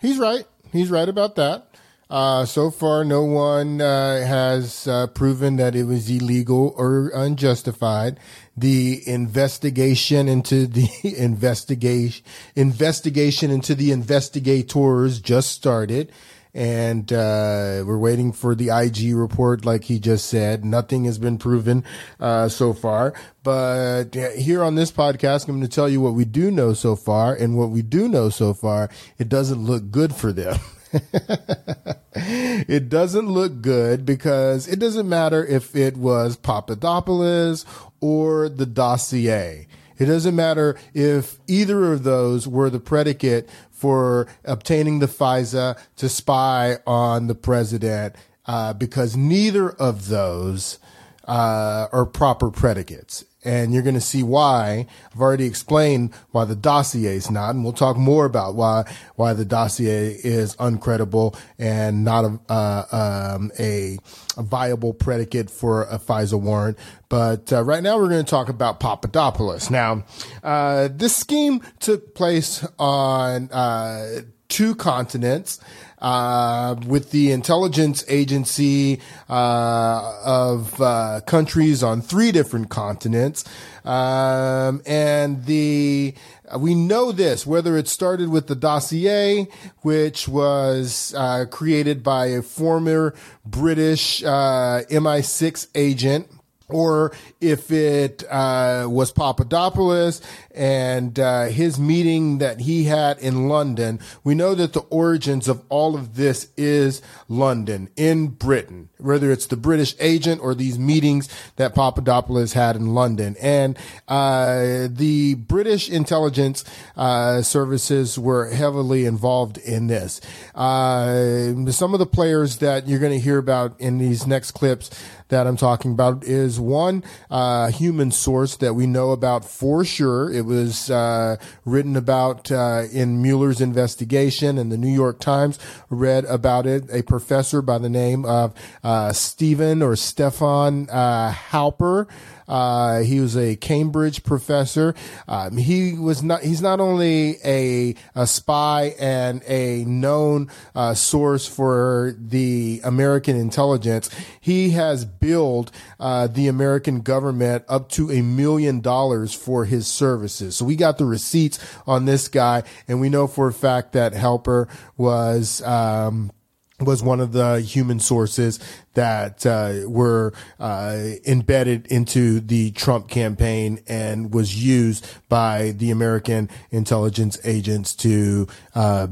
He's right. He's right about that. Uh, so far, no one uh, has uh, proven that it was illegal or unjustified. The investigation into the investigation investigation into the investigators just started and uh, we're waiting for the IG report, like he just said. Nothing has been proven uh, so far, but here on this podcast, I'm going to tell you what we do know so far, and what we do know so far, it doesn't look good for them. it doesn't look good because it doesn't matter if it was Papadopoulos or the dossier. It doesn't matter if either of those were the predicate for obtaining the FISA to spy on the president uh, because neither of those uh, are proper predicates. And you're going to see why. I've already explained why the dossier is not, and we'll talk more about why why the dossier is uncredible and not a uh, um, a, a, viable predicate for a FISA warrant. But uh, right now, we're going to talk about Papadopoulos. Now, uh, this scheme took place on uh, two continents uh, with the intelligence agency uh, of uh, countries on three different continents. Um, and the we know this whether it started with the dossier, which was uh, created by a former British uh, MI6 agent or if it uh, was Papadopoulos and uh, his meeting that he had in London. We know that the origins of all of this is London, in Britain, whether it's the British agent or these meetings that Papadopoulos had in London. And uh, the British intelligence uh, services were heavily involved in this. Uh, some of the players that you're going to hear about in these next clips that I'm talking about is one uh, human source that we know about for sure. It was uh, written about uh, in Mueller's investigation, and the New York Times read about it. A professor by the name of uh, Stephen or Stefan uh, Halper. Uh, he was a Cambridge professor. Um, he was not. He's not only a a spy and a known uh, source for the American intelligence. He has billed uh, the American government up to a million dollars for his services. So we got the receipts on this guy, and we know for a fact that Halper was. Um, was one of the human sources that uh, were uh, embedded into the Trump campaign and was used by the American intelligence agents to uh,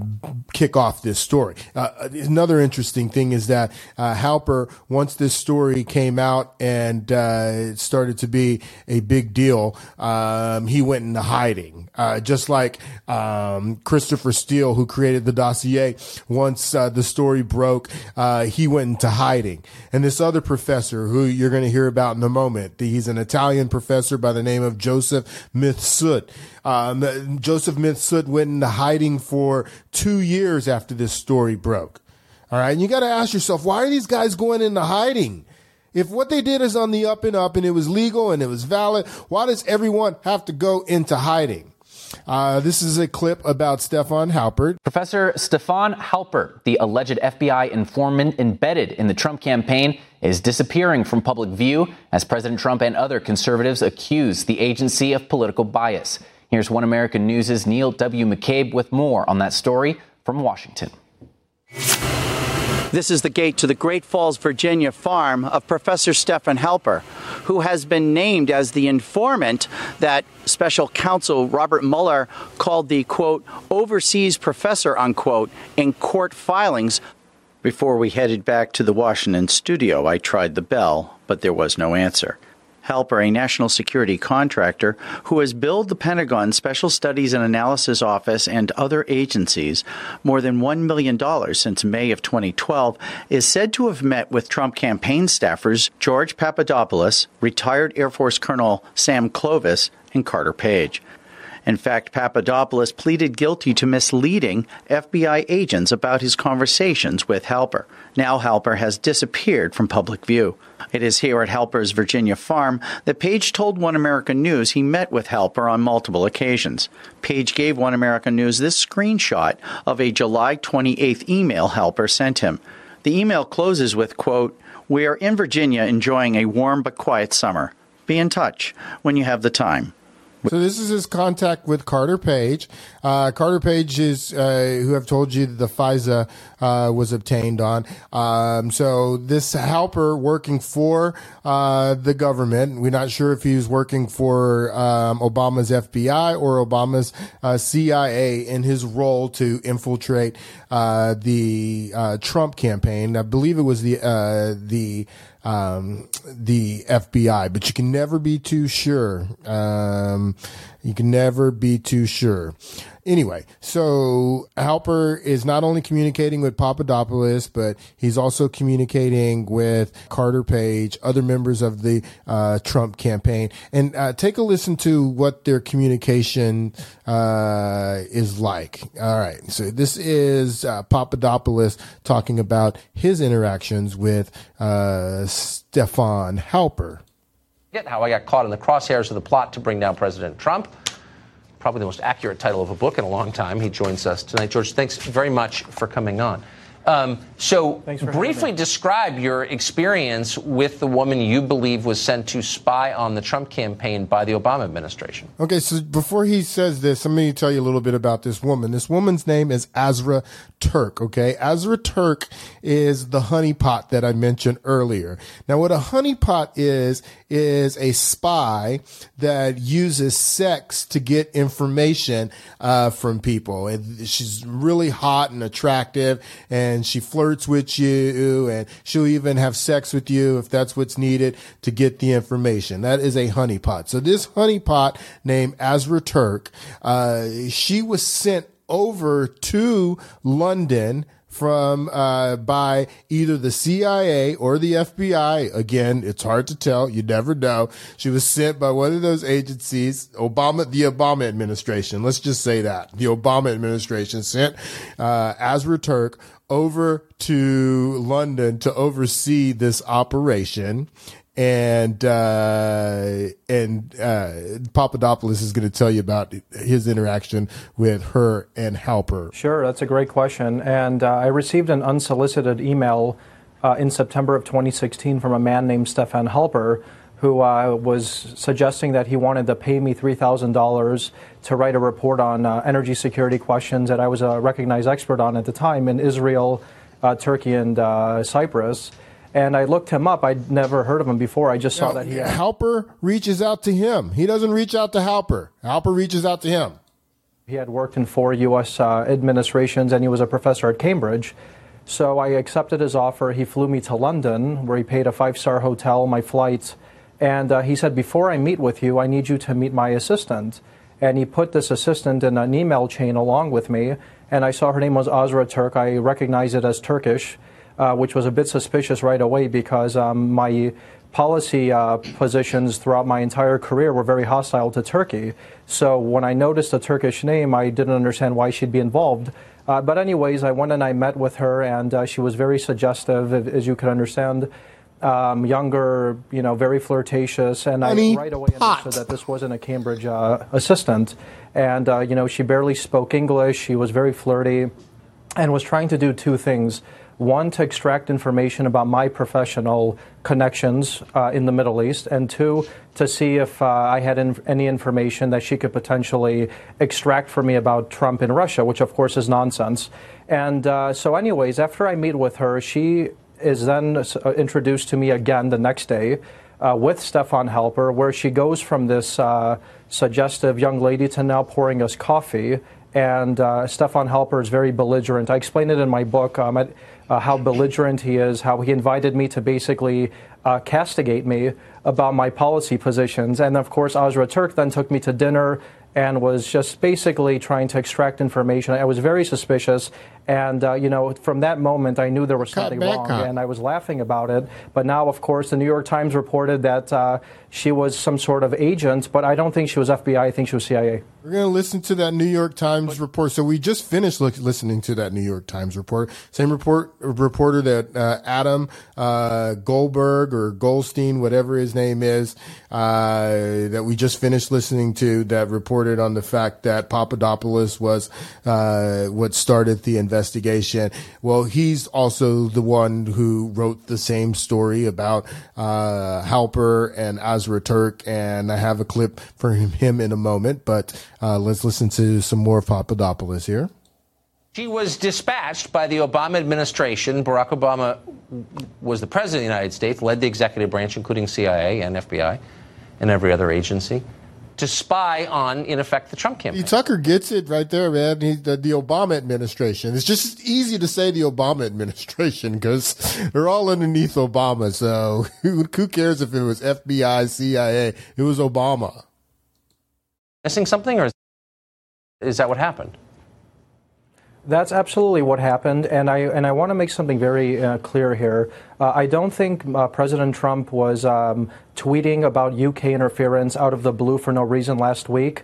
kick off this story. Uh, another interesting thing is that uh, Halper, once this story came out and uh, it started to be a big deal, um, he went into hiding, just like um, Christopher Steele, who created the dossier. Once the story broke, he went into hiding. And this other professor who you're going to hear about in a moment, he's an Italian professor by the name of Joseph Mifsud. Um, Joseph Mifsud went into hiding for two years after this story broke. All right. And you got to ask yourself, why are these guys going into hiding? If what they did is on the up and up and it was legal and it was valid, why does everyone have to go into hiding? Uh, this is a clip about Stefan Halper. Professor Stefan Halper, the alleged FBI informant embedded in the Trump campaign, is disappearing from public view as President Trump and other conservatives accuse the agency of political bias. Here's One American News' Neil W. McCabe with more on that story from Washington. This is the gate to the Great Falls, Virginia farm of Professor Stefan Halper, who has been named as the informant that special counsel Robert Mueller called the quote, overseas professor, unquote, in court filings. Before we headed back to the Washington studio, I tried the bell, but there was no answer. Halper, a national security contractor who has billed the Pentagon Special Studies and Analysis Office and other agencies more than $1 million since May of 2012, is said to have met with Trump campaign staffers George Papadopoulos, retired Air Force Colonel Sam Clovis, and Carter Page. In fact, Papadopoulos pleaded guilty to misleading FBI agents about his conversations with Halper. Now Halper has disappeared from public view. It is here at Halper's Virginia farm that Page told One American News he met with Halper on multiple occasions. Page gave One American News this screenshot of a July 28th email Halper sent him. The email closes with, quote, We are in Virginia enjoying a warm but quiet summer. Be in touch when you have the time. So this is his contact with Carter Page. Uh, Carter Page is uh, who I've told you that the FISA uh, was obtained on. Um, so this Halper working for uh, the government. We're not sure if he was working for um, Obama's FBI or Obama's uh, CIA in his role to infiltrate uh, the Trump campaign. I believe it was the the um, the FBI, but you can never be too sure. Um, you can never be too sure. Anyway, so Halper is not only communicating with Papadopoulos, but he's also communicating with Carter Page, other members of the uh, Trump campaign. And uh, take a listen to what their communication uh, is like. All right. So this is uh, Papadopoulos talking about his interactions with uh, Stefan Halper. How I got caught in the crosshairs of the plot to bring down President Trump probably the most accurate title of a book in a long time. He joins us tonight. George, thanks very much for coming on. Um, so, briefly describe your experience with the woman you believe was sent to spy on the Trump campaign by the Obama administration. Okay, so before he says this, I'm going to tell you a little bit about this woman. This woman's name is Azra Turk, okay? Azra Turk is the honeypot that I mentioned earlier. Now, what a honeypot is, is a spy that uses sex to get information uh, from people. And she's really hot and attractive, and she flirts with you, and she'll even have sex with you if that's what's needed to get the information. That is a honeypot. So this honeypot named Azra Turk, uh, she was sent over to London from uh, by either the CIA or the FBI. Again, it's hard to tell. You never know. She was sent by one of those agencies, Obama, the Obama administration. Let's just say that the Obama administration sent uh, Azra Turk over to London to oversee this operation and uh, and uh, Papadopoulos is going to tell you about his interaction with her and Halper. Sure, that's a great question. And uh, I received an unsolicited email uh, in September of 2016 from a man named Stefan Halper, who uh, was suggesting that he wanted to pay me $3,000 to write a report on uh, energy security questions that I was a recognized expert on at the time in Israel, Turkey, and Cyprus and I looked him up. I'd never heard of him before. I just saw that he had. Halper reaches out to him. He doesn't reach out to Halper. Halper reaches out to him. He had worked in four U.S. Uh, administrations, and he was a professor at Cambridge. So I accepted his offer. He flew me to London, where he paid a five-star hotel, my flight, and uh, he said, "Before I meet with you, I need you to meet my assistant." And he put this assistant in an email chain along with me. And I saw her name was Azra Turk. I recognized it as Turkish uh, which was a bit suspicious right away because um, my policy uh, positions throughout my entire career were very hostile to Turkey. So when I noticed a Turkish name, I didn't understand why she'd be involved. Uh, but anyways, I went and I met with her, and uh, she was very suggestive, as you can understand. Um, younger, you know, very flirtatious, and Honey, I right away understood that this wasn't a Cambridge uh, assistant. And uh, you know, she barely spoke English. She was very flirty, and was trying to do two things one, to extract information about my professional connections uh, in the Middle East, and two, to see if uh, I had in- any information that she could potentially extract for me about Trump in Russia, which of course is nonsense. And uh, so, anyways, after I meet with her, she is then uh, introduced to me again the next day. Uh, with Stefan Halper, where she goes from this uh, suggestive young lady to now pouring us coffee. And Stefan Halper is very belligerent. I explain it in my book. Um, at, uh, how belligerent he is, how he invited me to basically uh, castigate me about my policy positions. And of course, Azra Turk then took me to dinner and was just basically trying to extract information. I was very suspicious. And, uh, you know, from that moment, I knew there was something wrong, and I was laughing about it. But now, of course, the New York Times reported that uh, she was some sort of agent, but I don't think she was FBI. I think she was CIA. We're going to listen to that New York Times report. So we just finished look, listening to that New York Times report. Same report reporter that uh, Adam uh, Goldberg or Goldstein, whatever his name is, uh, that we just finished listening to, that reported on the fact that Papadopoulos was uh, what started the investigation investigation. Well, he's also the one who wrote the same story about uh, Halper and Azra Turk, and I have a clip for him in a moment. But uh, let's listen to some more Papadopoulos here. She was dispatched by the Obama administration. Barack Obama was the president of the United States, led the executive branch, including CIA and FBI and every other agency to spy on, in effect, the Trump campaign. Tucker gets it right there, man. He, the, the, Obama administration. It's just easy to say the Obama administration because they're all underneath Obama. So who, who cares if it was FBI, CIA? It was Obama. Missing something, or is that what happened? That's absolutely what happened, and I and I want to make something very uh, clear here. Uh, I don't think uh, President Trump was um, tweeting about UK interference out of the blue for no reason last week.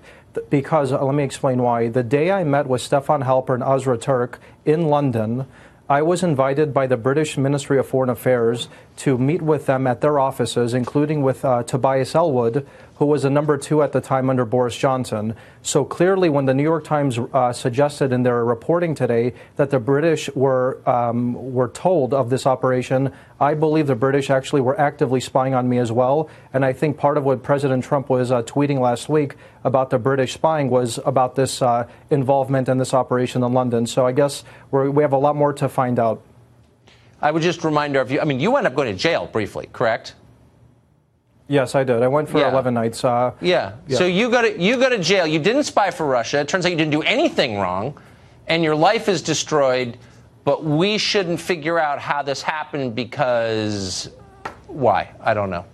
Because uh, let me explain why. The day I met with Stefan Halper and Azra Turk in London, I was invited by the British Ministry of Foreign Affairs to meet with them at their offices, including with uh, Tobias Ellwood, who was the number two at the time under Boris Johnson. So clearly, when the New York Times uh, suggested in their reporting today that the British were um, were told of this operation, I believe the British actually were actively spying on me as well. And I think part of what President Trump was uh, tweeting last week about the British spying was about this uh, involvement in this operation in London. So I guess we have a lot more to find out. I would just remind of you. I mean, you end up going to jail briefly, correct? Yes, I did. I went for Yeah. 11 nights. Uh, Yeah. So you go to you go to jail. You didn't spy for Russia. It turns out you didn't do anything wrong, and your life is destroyed. But we shouldn't figure out how this happened because why? I don't know.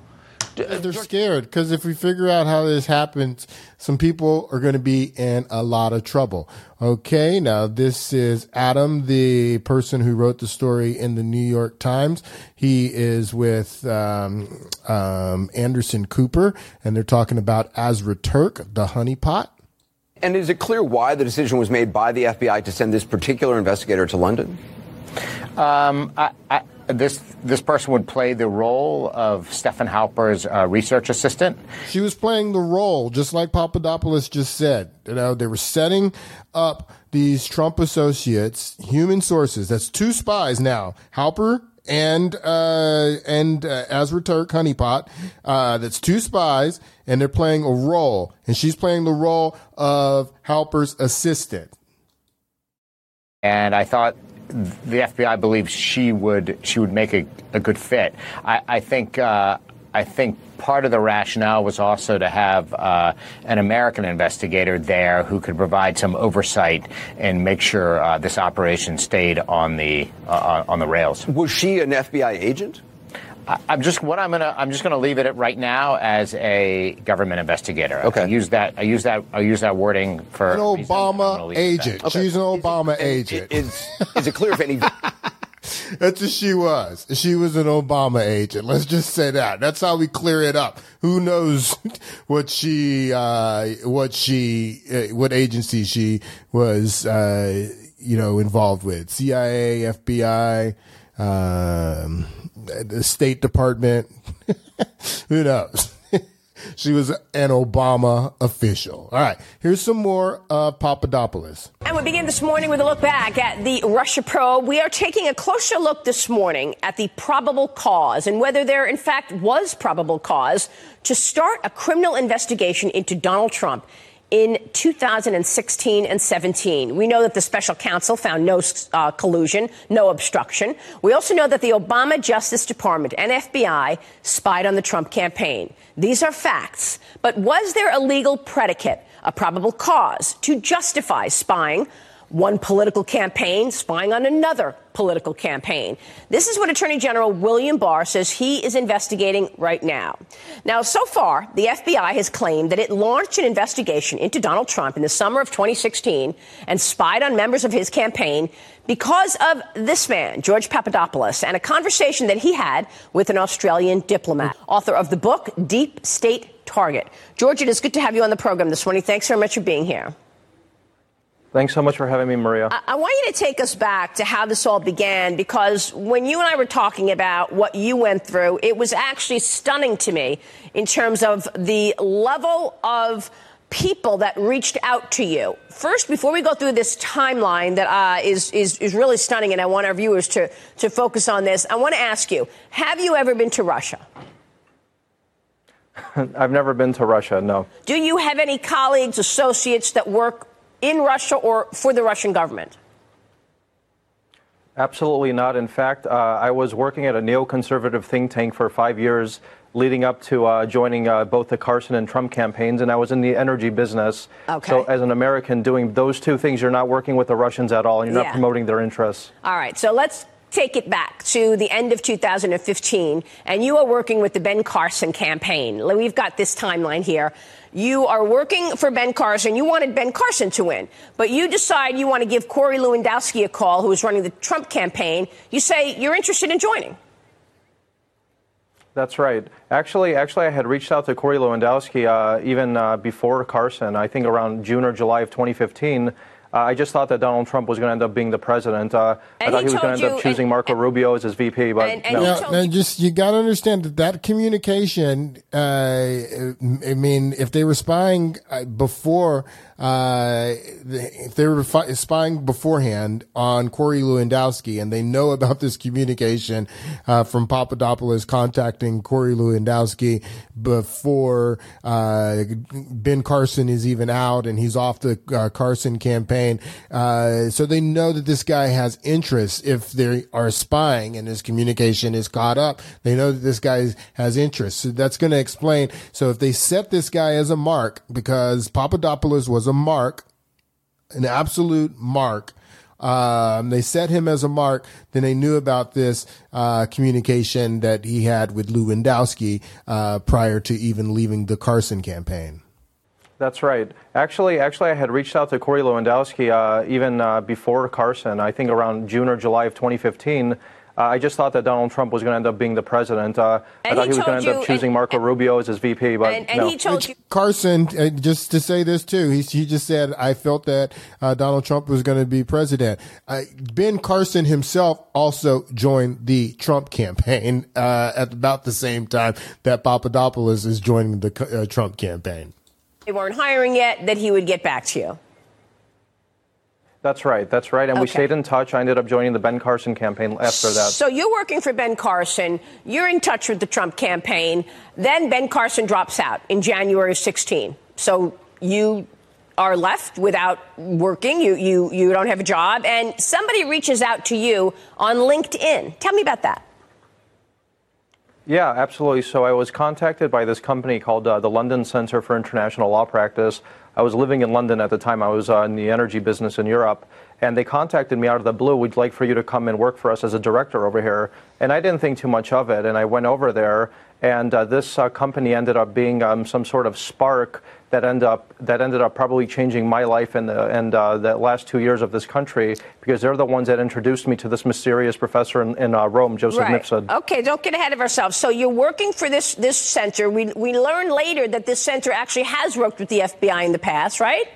They're scared because if we figure out how this happens, some people are going to be in a lot of trouble. Okay, now this is Adam, the person who wrote the story in the New York Times. He is with um, um, Anderson Cooper, and they're talking about Azra Turk, the honeypot. And is it clear why the decision was made by the FBI to send this particular investigator to London? Um, I, I, this this person would play the role of Stefan Halper's uh, research assistant. She was playing the role, just like Papadopoulos just said. You know, they were setting up these Trump associates, human sources. That's two spies now, Halper and uh, and uh, Azra Turk Honeypot. Uh, that's two spies, and they're playing a role, and she's playing the role of Halper's assistant. and I thought the FBI believes she would she would make a, a good fit. I, I think uh, I think part of the rationale was also to have uh, an American investigator there who could provide some oversight and make sure uh, this operation stayed on the uh, on the rails. Was she an FBI agent? I, I'm just what I'm gonna I'm just gonna leave it at right now as a government investigator. Okay. I use that I use that I use that wording for An a reason. I'm gonna Obama leave it agent. that. She's an Obama agent. Is is it clear if any? That's what she was. She was an Obama agent. Let's just say that. That's how we clear it up. Who knows what she, uh, what she, uh, what agency she was, uh, you know, involved with? CIA, FBI, um, the State Department. Who knows? she was an Obama official. All right. Here's some more of Papadopoulos. And we begin this morning with a look back at the Russia probe. We are taking a closer look this morning at the probable cause and whether there, in fact, was probable cause to start a criminal investigation into Donald Trump in 2016 and 17. We know that the special counsel found no uh, collusion, no obstruction. We also know that the Obama Justice Department and FBI spied on the Trump campaign. These are facts. But was there a legal predicate, a probable cause to justify spying? One political campaign spying on another political campaign. This is what Attorney General William Barr says he is investigating right now. Now, so far, the FBI has claimed that it launched an investigation into Donald Trump in the summer of 2016 and spied on members of his campaign because of this man, George Papadopoulos, and a conversation that he had with an Australian diplomat, author of the book Deep State Target. George, it is good to have you on the program this morning. Thanks very much for being here. Thanks so much for having me, Maria. I, I want you to take us back to how this all began because when you and I were talking about what you went through, it was actually stunning to me in terms of the level of people that reached out to you. First, before we go through this timeline that uh, is is is really stunning, and I want our viewers to to focus on this, I want to ask you: Have you ever been to Russia? I've never been to Russia, no. Do you have any colleagues, associates that work in Russia or for the Russian government? Absolutely not. In fact, uh, I was working at a neoconservative think tank for five years leading up to uh, joining uh, both the Carson and Trump campaigns, and I was in the energy business. Okay. So, as an American doing those two things, you're not working with the Russians at all, and you're Yeah. not promoting their interests. All right, so let's take it back to the end of 2015, and you are working with the Ben Carson campaign. We've got this timeline here. You are working for Ben Carson. You wanted Ben Carson to win, but you decide you want to give Corey Lewandowski a call, who is running the Trump campaign. You say you're interested in joining. That's right. Actually, actually, I had reached out to Corey Lewandowski uh, even uh, before Carson. I think around June or July of 2015. Uh, I just thought that Donald Trump was going to end up being the president. Uh, I thought he he was going to end up choosing Marco Rubio as his VP, but And- and no. Now, now just you got to understand that that communication. Uh, I mean, if they were spying uh, before, uh, if they were fi- spying beforehand on Corey Lewandowski, and they know about this communication uh, from Papadopoulos contacting Corey Lewandowski before uh, Ben Carson is even out, and he's off the uh, Carson campaign. Uh, so they know that this guy has interests If they are spying and his communication is caught up, they know that this guy has interests. So that's going to explain. So if they set this guy as a mark, because Papadopoulos was a mark, an absolute mark. Um, they set him as a mark. Then they knew about this uh, communication that he had with Lewandowski uh, prior to even leaving the Carson campaign. That's right. Actually, actually, I had reached out to Corey Lewandowski uh, even uh, before Carson. I think around June or July of 2015. Uh, I just thought that Donald Trump was going to end up being the president. Uh, I thought he he was going to end up choosing Marco Rubio as his VP, but no. Which Carson, uh, just to say this too, he, he just said, I felt that uh, Donald Trump was going to be president. Uh, ben Carson himself also joined the Trump campaign uh, at about the same time that Papadopoulos is joining the uh, Trump campaign. They weren't hiring yet, that he would get back to you. That's right. That's right. And we stayed in touch. I ended up joining the Ben Carson campaign after that. So you're working for Ben Carson. You're in touch with the Trump campaign. Then Ben Carson drops out in January of 16. So you are left without working. You, you, you don't have a job. And somebody reaches out to you on LinkedIn. Tell me about that. Yeah, absolutely. So I was contacted by this company called uh, the London Center for International Law Practice. I was living in London at the time. I was uh, in the energy business in Europe. And they contacted me out of the blue. We'd like for you to come and work for us as a director over here. And I didn't think too much of it. And I went over there. And uh, this uh, company ended up being um, some sort of spark that ended up that ended up probably changing my life and the and uh, the last two years of this country because they're the ones that introduced me to this mysterious professor in, in uh, Rome, Joseph right. Mifsud. Okay, don't get ahead of ourselves. So you're working for this, this center. We, we learned later that this center actually has worked with the FBI in the past, right?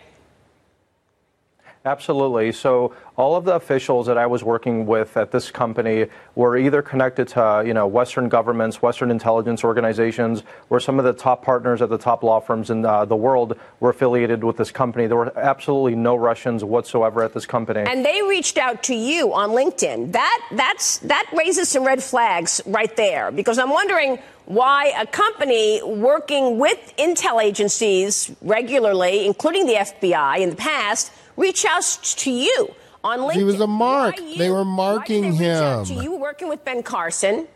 Absolutely. So all of the officials that I was working with at this company were either connected to, you know, Western governments, Western intelligence organizations, or some of the top partners at the top law firms in uh, the world were affiliated with this company. There were absolutely no Russians whatsoever at this company. And they reached out to you on LinkedIn. That that's that raises some red flags right there because I'm wondering why a company working with intel agencies regularly, including the FBI in the past, reach out to you on LinkedIn. He was a mark. They were marking him. So you working with Ben Carson.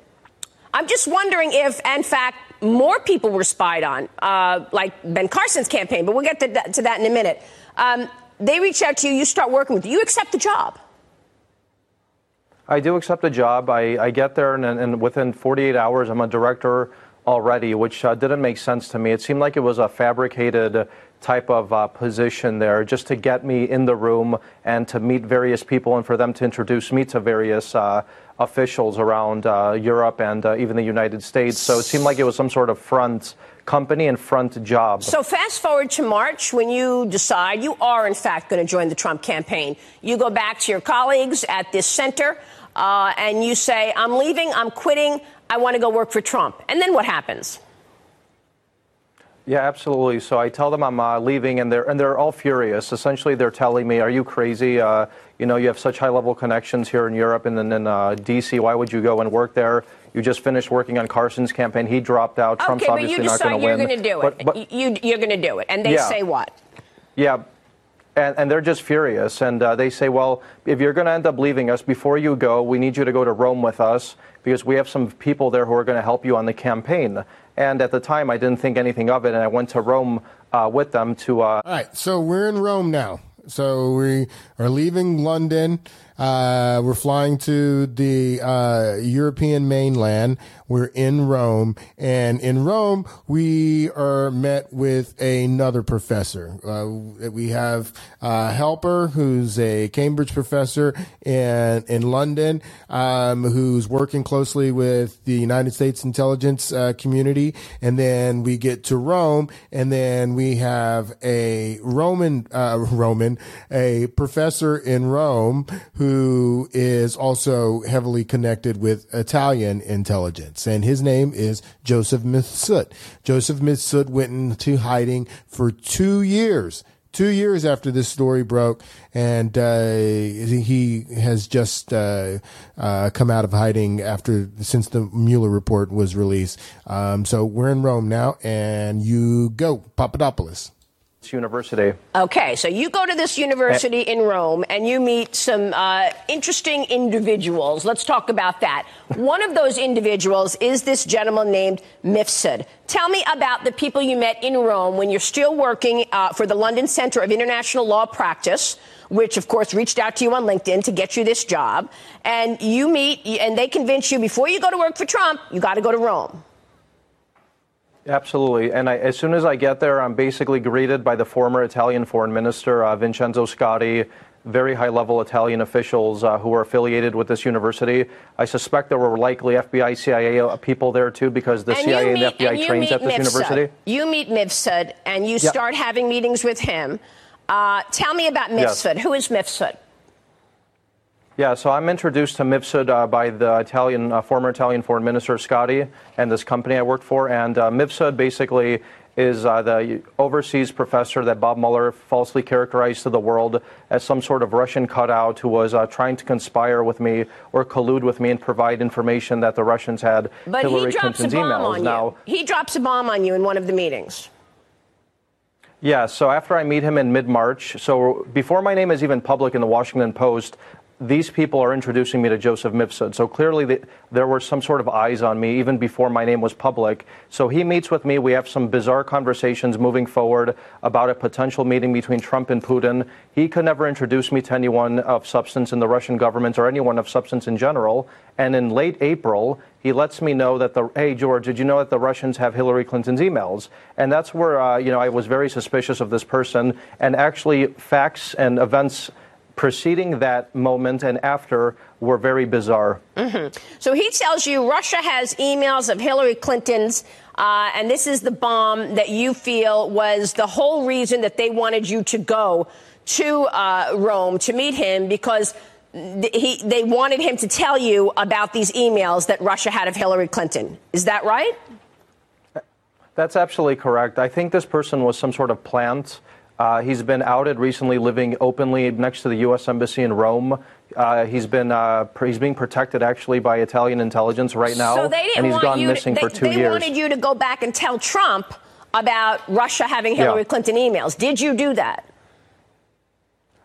I'm just wondering if, in fact, more people were spied on, uh, like Ben Carson's campaign, but we'll get to that, to that in a minute. Um, they reach out to you, you start working with you, you accept the job. I do accept a job. I, I get there, and, and within 48 hours, I'm a director already, which uh, didn't make sense to me. It seemed like it was a fabricated type of uh, position there just to get me in the room and to meet various people and for them to introduce me to various uh, officials around uh, Europe and uh, even the United States. So it seemed like it was some sort of front company and front job. So fast forward to March when you decide you are, in fact, going to join the Trump campaign. You go back to your colleagues at this center uh, and you say, I'm leaving, I'm quitting, I want to go work for Trump. And then what happens? Yeah, absolutely. So I tell them I'm uh, leaving, and they're and they're all furious. Essentially, they're telling me, "Are you crazy? Uh, you know, you have such high-level connections here in Europe and then in uh, D.C. Why would you go and work there? You just finished working on Carson's campaign. He dropped out. Trump's okay, but obviously you not decide going to you're going to do But- it. but- you, you're going to do it. And they Yeah. say what? Yeah. And, and they're just furious. And uh, they say, well, if you're going to end up leaving us, before you go, we need you to go to Rome with us because we have some people there who are going to help you on the campaign. And at the time, I didn't think anything of it. And I went to Rome uh, with them to. Uh, All right, so we're in Rome now. So we are leaving London. Uh, we're flying to the uh, European mainland. We're in Rome, and in Rome we are met with another professor. Uh, we have Halper, who's a Cambridge professor in in London, um, who's working closely with the United States intelligence uh, community, and then we get to Rome, and then we have a Roman uh, Roman, a professor in Rome who is also heavily connected with Italian intelligence, and his name is Joseph Mifsud. Joseph Mifsud went into hiding for two years. Two years after this story broke, and uh, he has just uh, uh, come out of hiding after since the Mueller report was released. Um, so we're in Rome now, and you go, Papadopoulos. University. Okay, so you go to this university in Rome and you meet some uh, interesting individuals. Let's talk about that. One of those individuals is this gentleman named Mifsud. Tell me about the people you met in Rome when you're still working uh, for the London Center of International Law Practice, which of course reached out to you on LinkedIn to get you this job. And you meet, and they convince you before you go to work for Trump, you got to go to Rome. Absolutely. And I, as soon as I get there, I'm basically greeted by the former Italian foreign minister, uh, Vincenzo Scotti, very high level Italian officials uh, who are affiliated with this university. I suspect there were likely FBI, CIA uh, people there too because the And CIA you and the FBI you trains at this Mifsud. university. You meet Mifsud and you start having meetings with him. Uh, tell me about Yes. Mifsud. Who is Mifsud? Yeah, so I'm introduced to Mifsud uh, by the Italian uh, former Italian foreign minister Scotti and this company I worked for. And uh, Mifsud basically is uh, the overseas professor that Bob Mueller falsely characterized to the world as some sort of Russian cutout who was uh, trying to conspire with me or collude with me and provide information that the Russians had But Hillary he drops Clinton's a bomb emails. on now, you. He drops a bomb on you in one of the meetings. Yeah, so after I meet him in mid March, so before my name is even public in the Washington Post, these people are introducing me to Joseph Mifsud. So clearly the, there were some sort of eyes on me even before my name was public. So he meets with me. We have some bizarre conversations moving forward about a potential meeting between Trump and Putin. He could never introduce me to anyone of substance in the Russian government or anyone of substance in general. And in late April, he lets me know that the hey George, did you know that the Russians have Hillary Clinton's emails? And that's where uh, you know I was very suspicious of this person. And actually, facts and events preceding that moment and after were very bizarre. hmm So he tells you Russia has emails of Hillary Clinton's, uh, and this is the bomb that you feel was the whole reason that they wanted you to go to uh, Rome to meet him because th- he, they wanted him to tell you about these emails that Russia had of Hillary Clinton. Is that right? That's absolutely correct. I think this person was some sort of plant. Uh, he's been outed recently, living openly next to the U.S. embassy in Rome. Uh, he's been uh, he's being protected actually by Italian intelligence right now, so they didn't and he's want gone missing to, for they, two they years. wanted you to go back and tell Trump about Russia having Yeah. Hillary Clinton emails. Did you do that?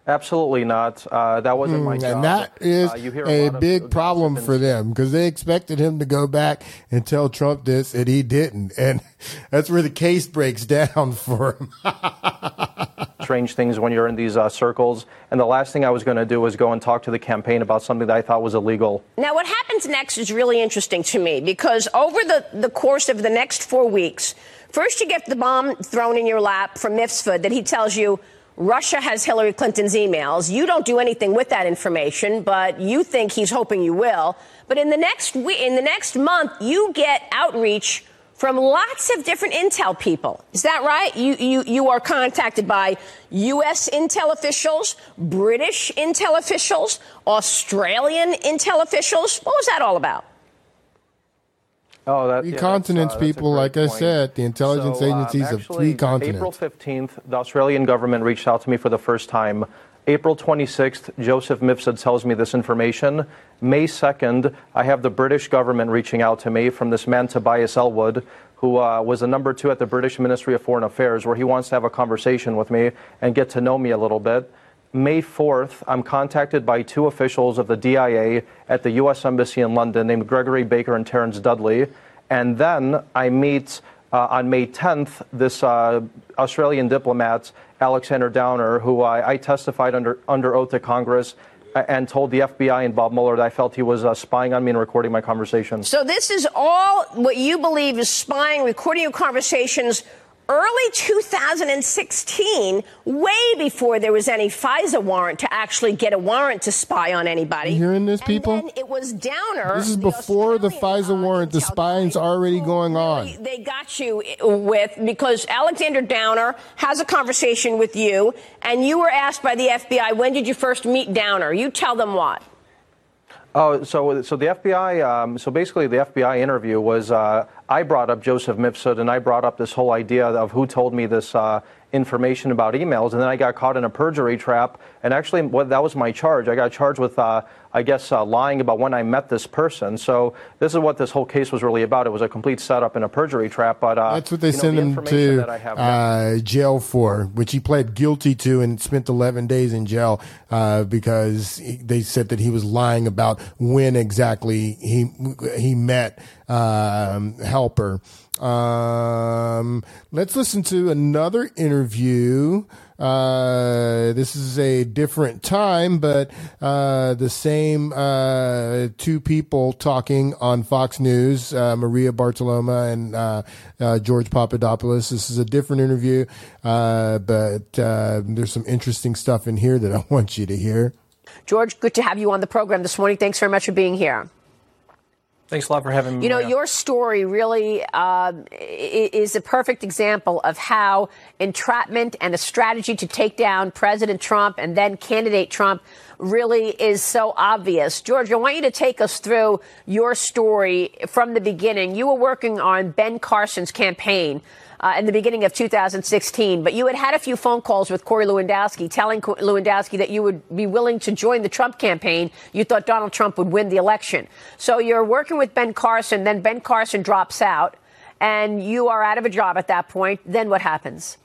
Absolutely not. Uh, that wasn't my Hmm, job. and that is Uh, you hear a lot big problem for them because they expected him to go back and tell Trump this, and he didn't. And that's where the case breaks down for him. strange things when you're in these uh, circles. And the last thing I was going to do was go and talk to the campaign about something that I thought was illegal. Now, what happens next is really interesting to me because over the, the course of the next four weeks, first you get the bomb thrown in your lap from Mifsud that he tells you Russia has Hillary Clinton's emails. You don't do anything with that information, but you think he's hoping you will. But in the next we- in the next month, you get outreach from lots of different intel people. Is that right? You you you are contacted by U.S. intel officials, British intel officials, Australian intel officials. What was that all about? Oh, that Three yeah, continents, that's, uh, people. Like I said, the intelligence So, uh, agencies of actually, three continents. April 15th, the Australian government reached out to me for the first time. April 26th, Joseph Mifsud tells me this information. May 2nd, I have the British government reaching out to me from this man Tobias Ellwood, who uh, was the number two at the British Ministry of Foreign Affairs, where he wants to have a conversation with me and get to know me a little bit. May 4th, I'm contacted by two officials of the DIA at the U.S. Embassy in London named Gregory Baker and Terrence Dudley. And then I meet uh, on May 10th this uh, Australian diplomat, Alexander Downer, who I, I testified under, under oath to Congress and told the FBI and Bob Mueller that I felt he was uh, spying on me and recording my conversations. So this is all what you believe is spying, recording your conversations early 2016, way before there was any FISA warrant to actually get a warrant to spy on anybody. You hearing this, people? And it was Downer. This is before the FISA warrant. The spying's already going on. They got you with because Alexander Downer has a conversation with you, and you were asked by the FBI, when did you first meet Downer? You tell them what. Oh, so so the FBI. Um, so basically, the FBI interview was uh, I brought up Joseph Mifsud, and I brought up this whole idea of who told me this uh, information about emails, and then I got caught in a perjury trap. And actually, well, that was my charge. I got charged with, uh, I guess, uh, lying about when I met this person. So this is what this whole case was really about. It was a complete setup in a perjury trap. But uh, that's what they you know, sent the him to that I have uh, jail for, which he pled guilty to and spent 11 days in jail uh, because he, they said that he was lying about when exactly he he met um, Halper. Um, let's listen to another interview. Uh, this is a different time, but uh, the same uh, two people talking on Fox News, uh, Maria Bartiromo and uh, uh, George Papadopoulos. This is a different interview, but there's some interesting stuff in here that I want you to hear. George, good to have you on the program this morning. Thanks very much for being here. Thanks a lot for having me. You know, Maria. your story really uh, is a perfect example of how entrapment and a strategy to take down President Trump and then candidate Trump really is so obvious. George, I want you to take us through your story from the beginning. You were working on Ben Carson's campaign uh, in the beginning of 2016. But you had had a few phone calls with Corey Lewandowski telling Lewandowski that you would be willing to join the Trump campaign. You thought Donald Trump would win the election. So you're working with Ben Carson, then Ben Carson drops out, and you are out of a job at that point. Then what happens?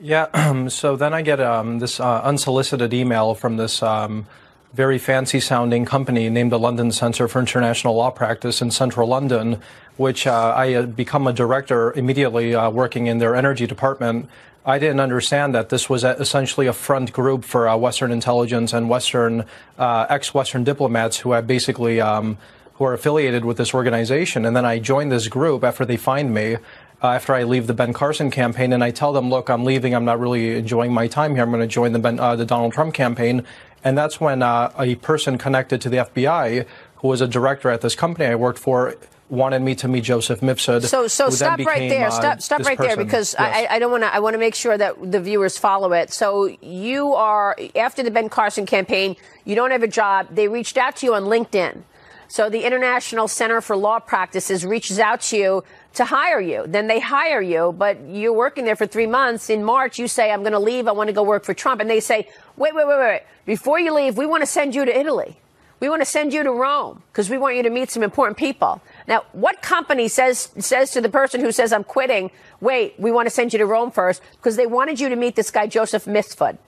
Yeah, so then I get um, this uh, unsolicited email from this um, very fancy sounding company named the London Centre for International Law Practice in central London, which uh, I had become a director immediately uh, working in their energy department. I didn't understand that this was essentially a front group for uh, Western intelligence and Western uh, ex-Western diplomats who had basically um, who are affiliated with this organization. And then I joined this group after they find me. Uh, after I leave the Ben Carson campaign, and I tell them, "Look, I'm leaving. I'm not really enjoying my time here. I'm going to join the ben, uh, the Donald Trump campaign." And that's when uh, a person connected to the FBI, who was a director at this company I worked for, wanted me to meet Joseph Mifsud. So, so stop became, right there. Stop, stop right person. there because yes. I, I, don't want to. I want to make sure that the viewers follow it. So you are after the Ben Carson campaign. You don't have a job. They reached out to you on LinkedIn. So the International Center for Law Practices reaches out to you to hire you. Then they hire you, but you're working there for three months. In March, you say, I'm going to leave. I want to go work for Trump. And they say, wait, wait, wait, wait. Before you leave, we want to send you to Italy. We want to send you to Rome because we want you to meet some important people. Now, what company says says to the person who says I'm quitting, "Wait, we want to send you to Rome first because they wanted you to meet this guy Joseph Mifsud."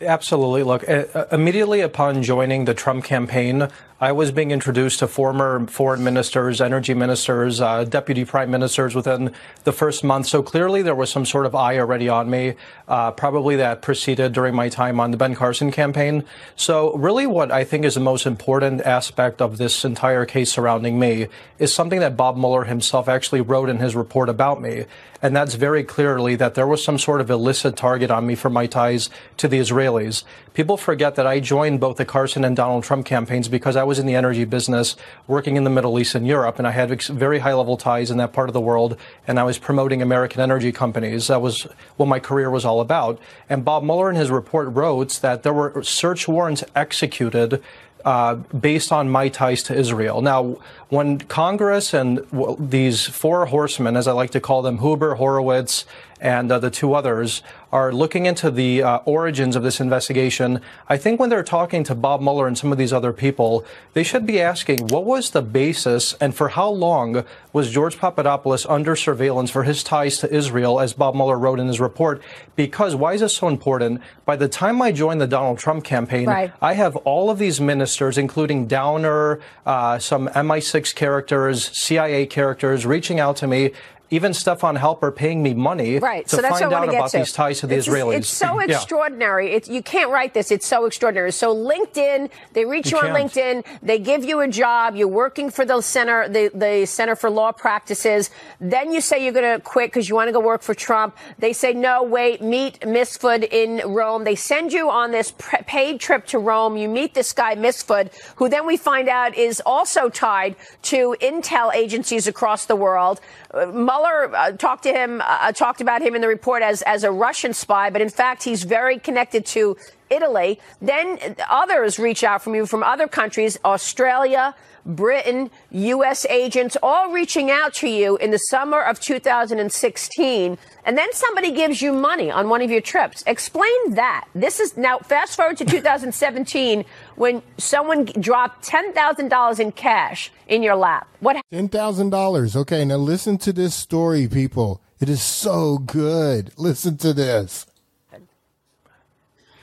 Absolutely. Look, uh, immediately upon joining the Trump campaign, I was being introduced to former foreign ministers, energy ministers, uh, deputy prime ministers within the first month. So clearly there was some sort of eye already on me, uh, probably that preceded during my time on the Ben Carson campaign. So really what I think is the most important aspect of this entire case surrounding me is something that Bob Mueller himself actually wrote in his report about me. And that's very clearly that there was some sort of illicit target on me for my ties to the Israelis. People forget that I joined both the Carson and Donald Trump campaigns because I was in the energy business working in the Middle East and Europe, and I had very high level ties in that part of the world, and I was promoting American energy companies. That was what my career was all about. And Bob Mueller in his report wrote that there were search warrants executed uh, based on my ties to Israel. Now, when Congress and these four horsemen, as I like to call them, Huber, Horowitz, and uh, the two others are looking into the uh, origins of this investigation. I think when they're talking to Bob Mueller and some of these other people, they should be asking what was the basis and for how long was George Papadopoulos under surveillance for his ties to Israel, as Bob Mueller wrote in his report? Because why is this so important? By the time I joined the Donald Trump campaign, right. I have all of these ministers, including Downer, uh, some MI6 characters, CIA characters, reaching out to me even Stefan Halper paying me money Right. to so find out want to get about to. these ties to the it's, Israelis. It's so Yeah. extraordinary. It's, you can't write this. It's so extraordinary. So LinkedIn, they reach you, You on. LinkedIn. They give you a job. You're working for the center, the, the Center for Law Practices. Then you say you're going to quit because you want to go work for Trump. They say no. Wait. Meet Misfud in Rome. They send you on this pre- paid trip to Rome. You meet this guy Misfud, who then we find out is also tied to intel agencies across the world. Uh, Mueller uh, talked to him, uh, talked about him in the report as as a Russian spy, but in fact he's very connected to Italy. Then others reach out from you from other countries, Australia. Britain, U.S. agents, all reaching out to you in the summer of 2016, and then somebody gives you money on one of your trips. Explain that. This is now fast forward to 2017 when someone dropped $10,000 in cash in your lap. What Ten thousand dollars. Okay, now listen to this story, people. It is so good. Listen to this.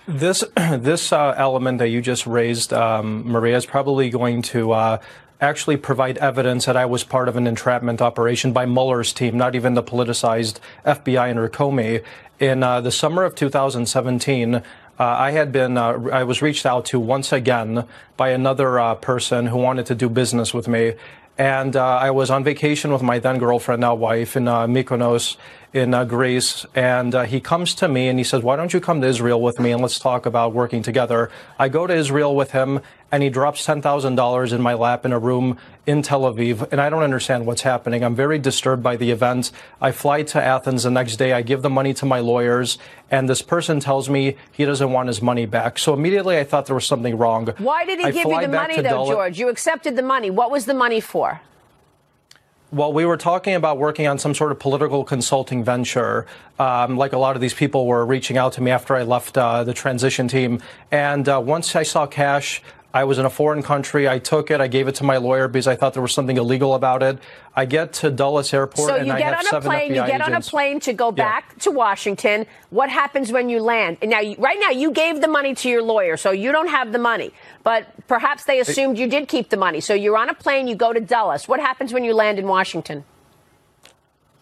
This this uh, element that you just raised, um, Maria, is probably going to uh, actually provide evidence that I was part of an entrapment operation by Mueller's team, not even the politicized FBI under Comey. In uh, the summer of 2017, uh, I had been uh, I was reached out to once again by another uh, person who wanted to do business with me. And uh, I was on vacation with my then girlfriend, now wife, in uh, Mykonos in uh, Greece. And uh, he comes to me and he says, Why don't you come to Israel with me and let's talk about working together? I go to Israel with him and he drops $10,000 in my lap in a room in Tel Aviv. And I don't understand what's happening. I'm very disturbed by the event. I fly to Athens the next day. I give the money to my lawyers. And this person tells me he doesn't want his money back. So immediately I thought there was something wrong. Why did he I give you the money, though, George? You accepted the money. What was the money for? Well, we were talking about working on some sort of political consulting venture. Um, like a lot of these people were reaching out to me after I left uh, the transition team. And uh, once I saw cash, I was in a foreign country. I took it. I gave it to my lawyer because I thought there was something illegal about it. I get to Dulles Airport So and you I get on a plane. You get on a plane to go Yeah. back to Washington. What happens when you land? And now, right now, you gave the money to your lawyer, so you don't have the money. But perhaps they assumed you did keep the money. So you're on a plane. You go to Dulles. What happens when you land in Washington?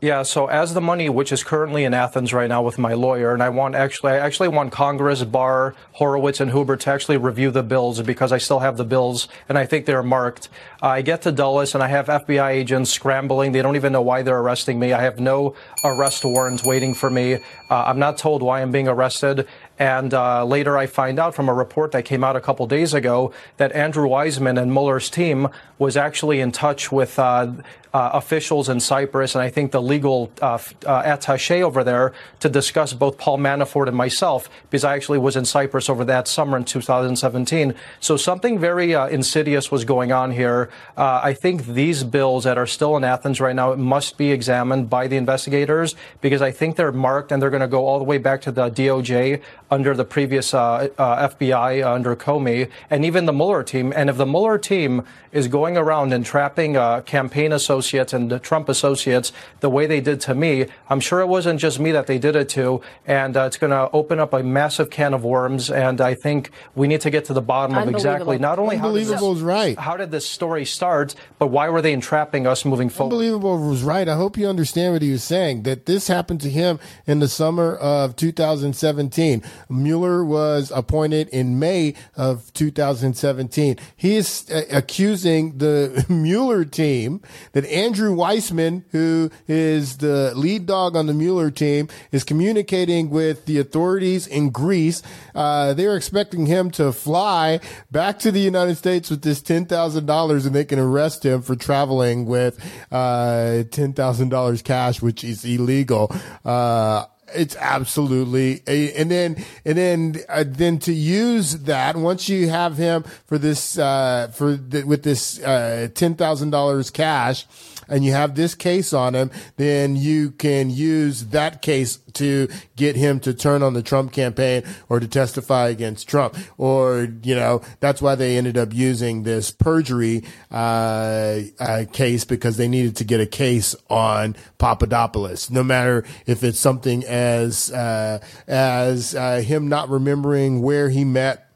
Yeah, so as the money, which is currently in Athens right now with my lawyer, and I want actually, I actually want Congress, Barr, Horowitz, and Huber to actually review the bills because I still have the bills and I think they're marked. Uh, I get to Dulles and I have FBI agents scrambling. They don't even know why they're arresting me. I have no arrest warrants waiting for me. Uh, I'm not told why I'm being arrested. And uh, later, I find out from a report that came out a couple days ago that Andrew Weissmann and Mueller's team was actually in touch with uh, uh, officials in Cyprus and I think the legal uh, uh, attaché over there to discuss both Paul Manafort and myself because I actually was in Cyprus over that summer in 2017. So something very uh, insidious was going on here. I think these bills that are still in Athens right now must be examined by the investigators because I think they're marked and they're going to go all the way back to the DOJ under the previous uh, uh, FBI uh, under Comey and even the Mueller team. And if the Mueller team is going around and trapping uh, campaign associates and the Trump associates the way they did to me, I'm sure it wasn't just me that they did it to. And uh, it's going to open up a massive can of worms. And I think we need to get to the bottom of exactly not only how did, Unbelievable is right. how did this story start, but why were they entrapping us moving forward? Unbelievable was right. I hope you understand what he was saying. That this happened to him in the summer of 2017. Mueller was appointed in May of 2017. He is uh, accusing the Mueller team that Andrew Weissmann, who is the lead dog on the Mueller team, is communicating with the authorities in Greece. Uh, they're expecting him to fly back to the United States with this ten thousand dollars, and they can arrest him for traveling with uh, ten thousand dollars cash, which is illegal. Uh, it's absolutely and then and then uh, then to use that once you have him for this uh for the, with this uh ten thousand dollars cash and you have this case on him then you can use that case to get him to turn on the Trump campaign or to testify against Trump. Or you know that's why they ended up using this perjury uh, uh case because they needed to get a case on Papadopoulos. No matter if it's something as uh, as uh, him not remembering where he met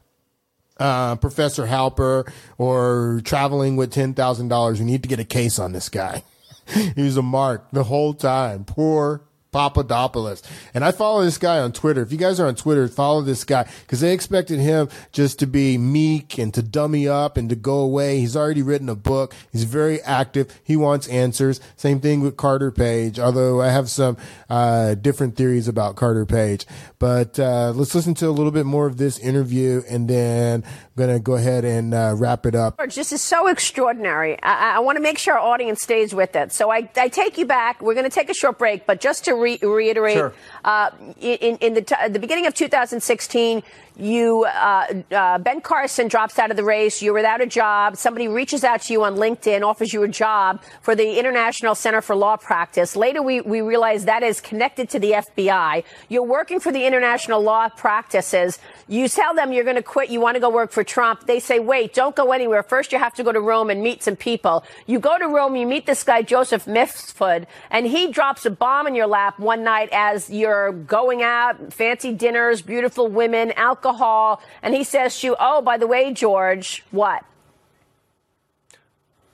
uh, Professor Halper or traveling with ten thousand dollars. We need to get a case on this guy. he was a mark the whole time. Poor Papadopoulos. And I follow this guy on Twitter. If you guys are on Twitter, follow this guy because they expected him just to be meek and to dummy up and to go away. He's already written a book. He's very active. He wants answers. Same thing with Carter Page, although I have some uh, different theories about Carter Page. But uh, let's listen to a little bit more of this interview and then going to go ahead and uh, wrap it up. George, this is so extraordinary. I, I want to make sure our audience stays with it. So I, I take you back. We're going to take a short break, but just to re- reiterate, Sure. uh, in, in the, t- the beginning of 2016, you uh, uh, Ben Carson drops out of the race. You're without a job. Somebody reaches out to you on LinkedIn, offers you a job for the International Center for Law Practice. Later, we, we realize that is connected to the FBI. You're working for the International Law Practices. You tell them you're going to quit. You want to go work for Trump. They say, wait, don't go anywhere. First, you have to go to Rome and meet some people. You go to Rome, you meet this guy, Joseph Mifsud, and he drops a bomb in your lap one night as you're going out, fancy dinners, beautiful women, alcohol. And he says to you, oh, by the way, George, what?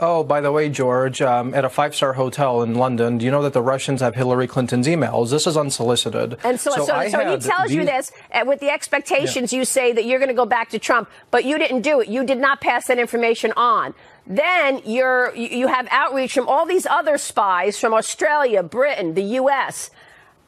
Oh, by the way, George, um, at a five star hotel in London, do you know that the Russians have Hillary Clinton's emails? This is unsolicited. And so, so, so, I he tells you this with the expectations you say that you're going to go back to Trump, but you didn't do it. You did not pass that information on. Then you're, you you have outreach from all these other spies from Australia, Britain, the U.S.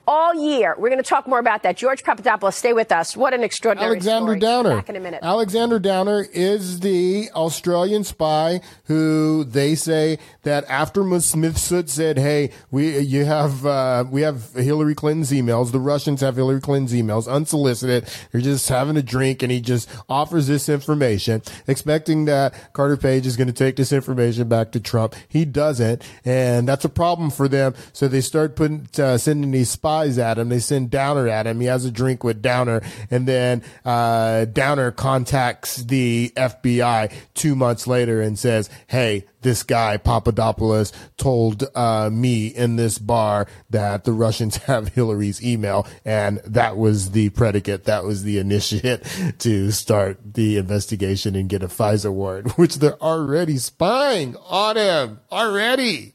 all year. We're going to talk more about that. George Papadopoulos, stay with us. What an extraordinary Alexander story. Downer. Back in a minute. Alexander Downer is the Australian spy who they say that after Mifsud said, "Hey, we you have uh, we have Hillary Clinton's emails. The Russians have Hillary Clinton's emails, unsolicited. They're just having a drink, and he just offers this information, expecting that Carter Page is going to take this information back to Trump. He doesn't, and that's a problem for them. So they start putting uh, sending these spies at him. They send Downer at him. He has a drink with Downer, and then uh, Downer contacts the FBI two months later and says, "Hey, this guy Papadopoulos told uh, me in this bar that the Russians have Hillary's email, and that was the predicate. That was the initiate to start the investigation and get a FISA warrant, which they're already spying on him already."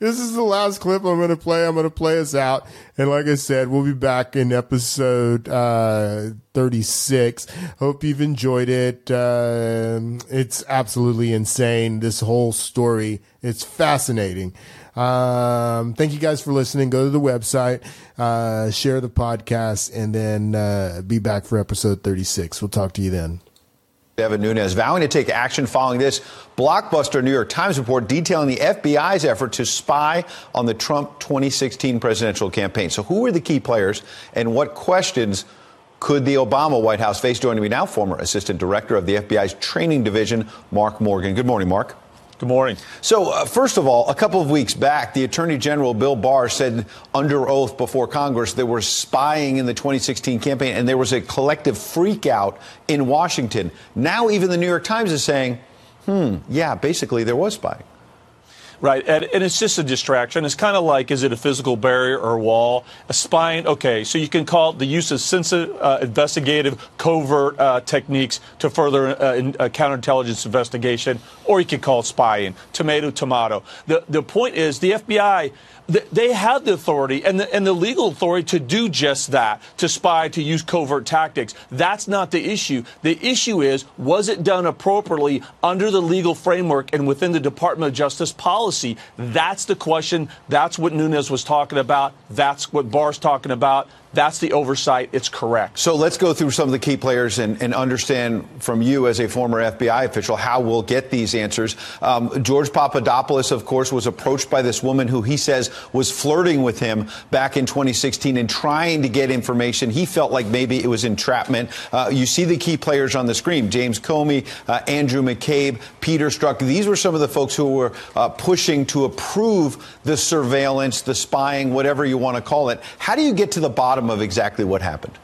This is the last clip I'm going to play. I'm going to play us out. And like I said, we'll be back in episode uh, 36. Hope you've enjoyed it. Um it's absolutely insane. This whole story. It's fascinating. Um, thank you guys for listening. Go to the website, uh, share the podcast, and then uh, be back for episode 36. We'll talk to you then. Devin Nunes vowing to take action following this blockbuster New York Times report detailing the FBI's effort to spy on the Trump 2016 presidential campaign. So, who were the key players and what questions could the Obama White House face? Joining me now, former Assistant Director of the FBI's Training Division, Mark Morgan. Good morning, Mark. Good morning. So, uh, first of all, a couple of weeks back, the Attorney General Bill Barr said under oath before Congress there was spying in the 2016 campaign and there was a collective freak out in Washington. Now, even the New York Times is saying, hmm, yeah, basically there was spying. Right, and, and it's just a distraction. It's kind of like, is it a physical barrier or wall? A spine, okay, so you can call it the use of sensitive, uh, investigative, covert uh, techniques to further uh, in, uh, counterintelligence investigation, or you could call it spying. Tomato, tomato. The, the point is, the FBI, they have the authority and the, and the legal authority to do just that, to spy, to use covert tactics. That's not the issue. The issue is, was it done appropriately under the legal framework and within the Department of Justice policy? That's the question. That's what Nunes was talking about. That's what Barr's talking about. That's the oversight. It's correct. So let's go through some of the key players and, and understand from you as a former FBI official how we'll get these answers. Um, George Papadopoulos, of course, was approached by this woman who he says was flirting with him back in 2016 and trying to get information. He felt like maybe it was entrapment. Uh, you see the key players on the screen James Comey, uh, Andrew McCabe, Peter Strzok. These were some of the folks who were uh, pushing to approve the surveillance, the spying, whatever you want to call it. How do you get to the bottom of exactly what happened?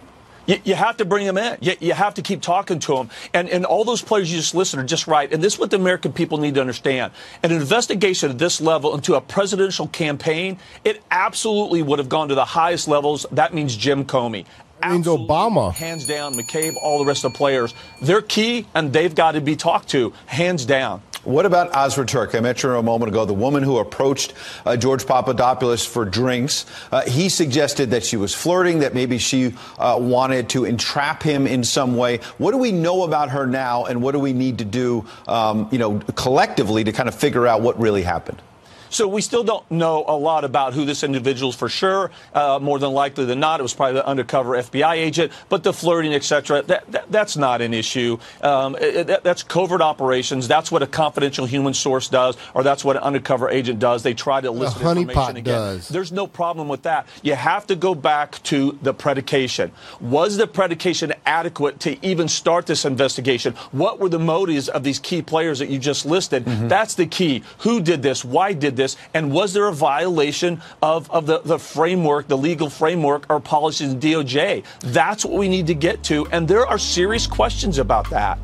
You, you have to bring them in. You, you have to keep talking to them. And, and all those players you just listed are just right. And this is what the American people need to understand. An investigation at this level into a presidential campaign, it absolutely would have gone to the highest levels. That means Jim Comey. That means Obama. Hands down, McCabe, all the rest of the players. They're key and they've got to be talked to, hands down. What about Azra Turk? I mentioned her a moment ago, the woman who approached uh, George Papadopoulos for drinks. Uh, he suggested that she was flirting, that maybe she uh, wanted to entrap him in some way. What do we know about her now, and what do we need to do, um, you know, collectively to kind of figure out what really happened? So we still don't know a lot about who this individual is for sure. Uh, more than likely than not, it was probably the undercover FBI agent. But the flirting, etc., that, that, that's not an issue. Um, it, that, that's covert operations. That's what a confidential human source does, or that's what an undercover agent does. They try to elicit information again. Does. There's no problem with that. You have to go back to the predication. Was the predication adequate to even start this investigation? What were the motives of these key players that you just listed? Mm-hmm. That's the key. Who did this? Why did this? And was there a violation of, of the, the framework, the legal framework or policies in DOJ? That's what we need to get to. And there are serious questions about that.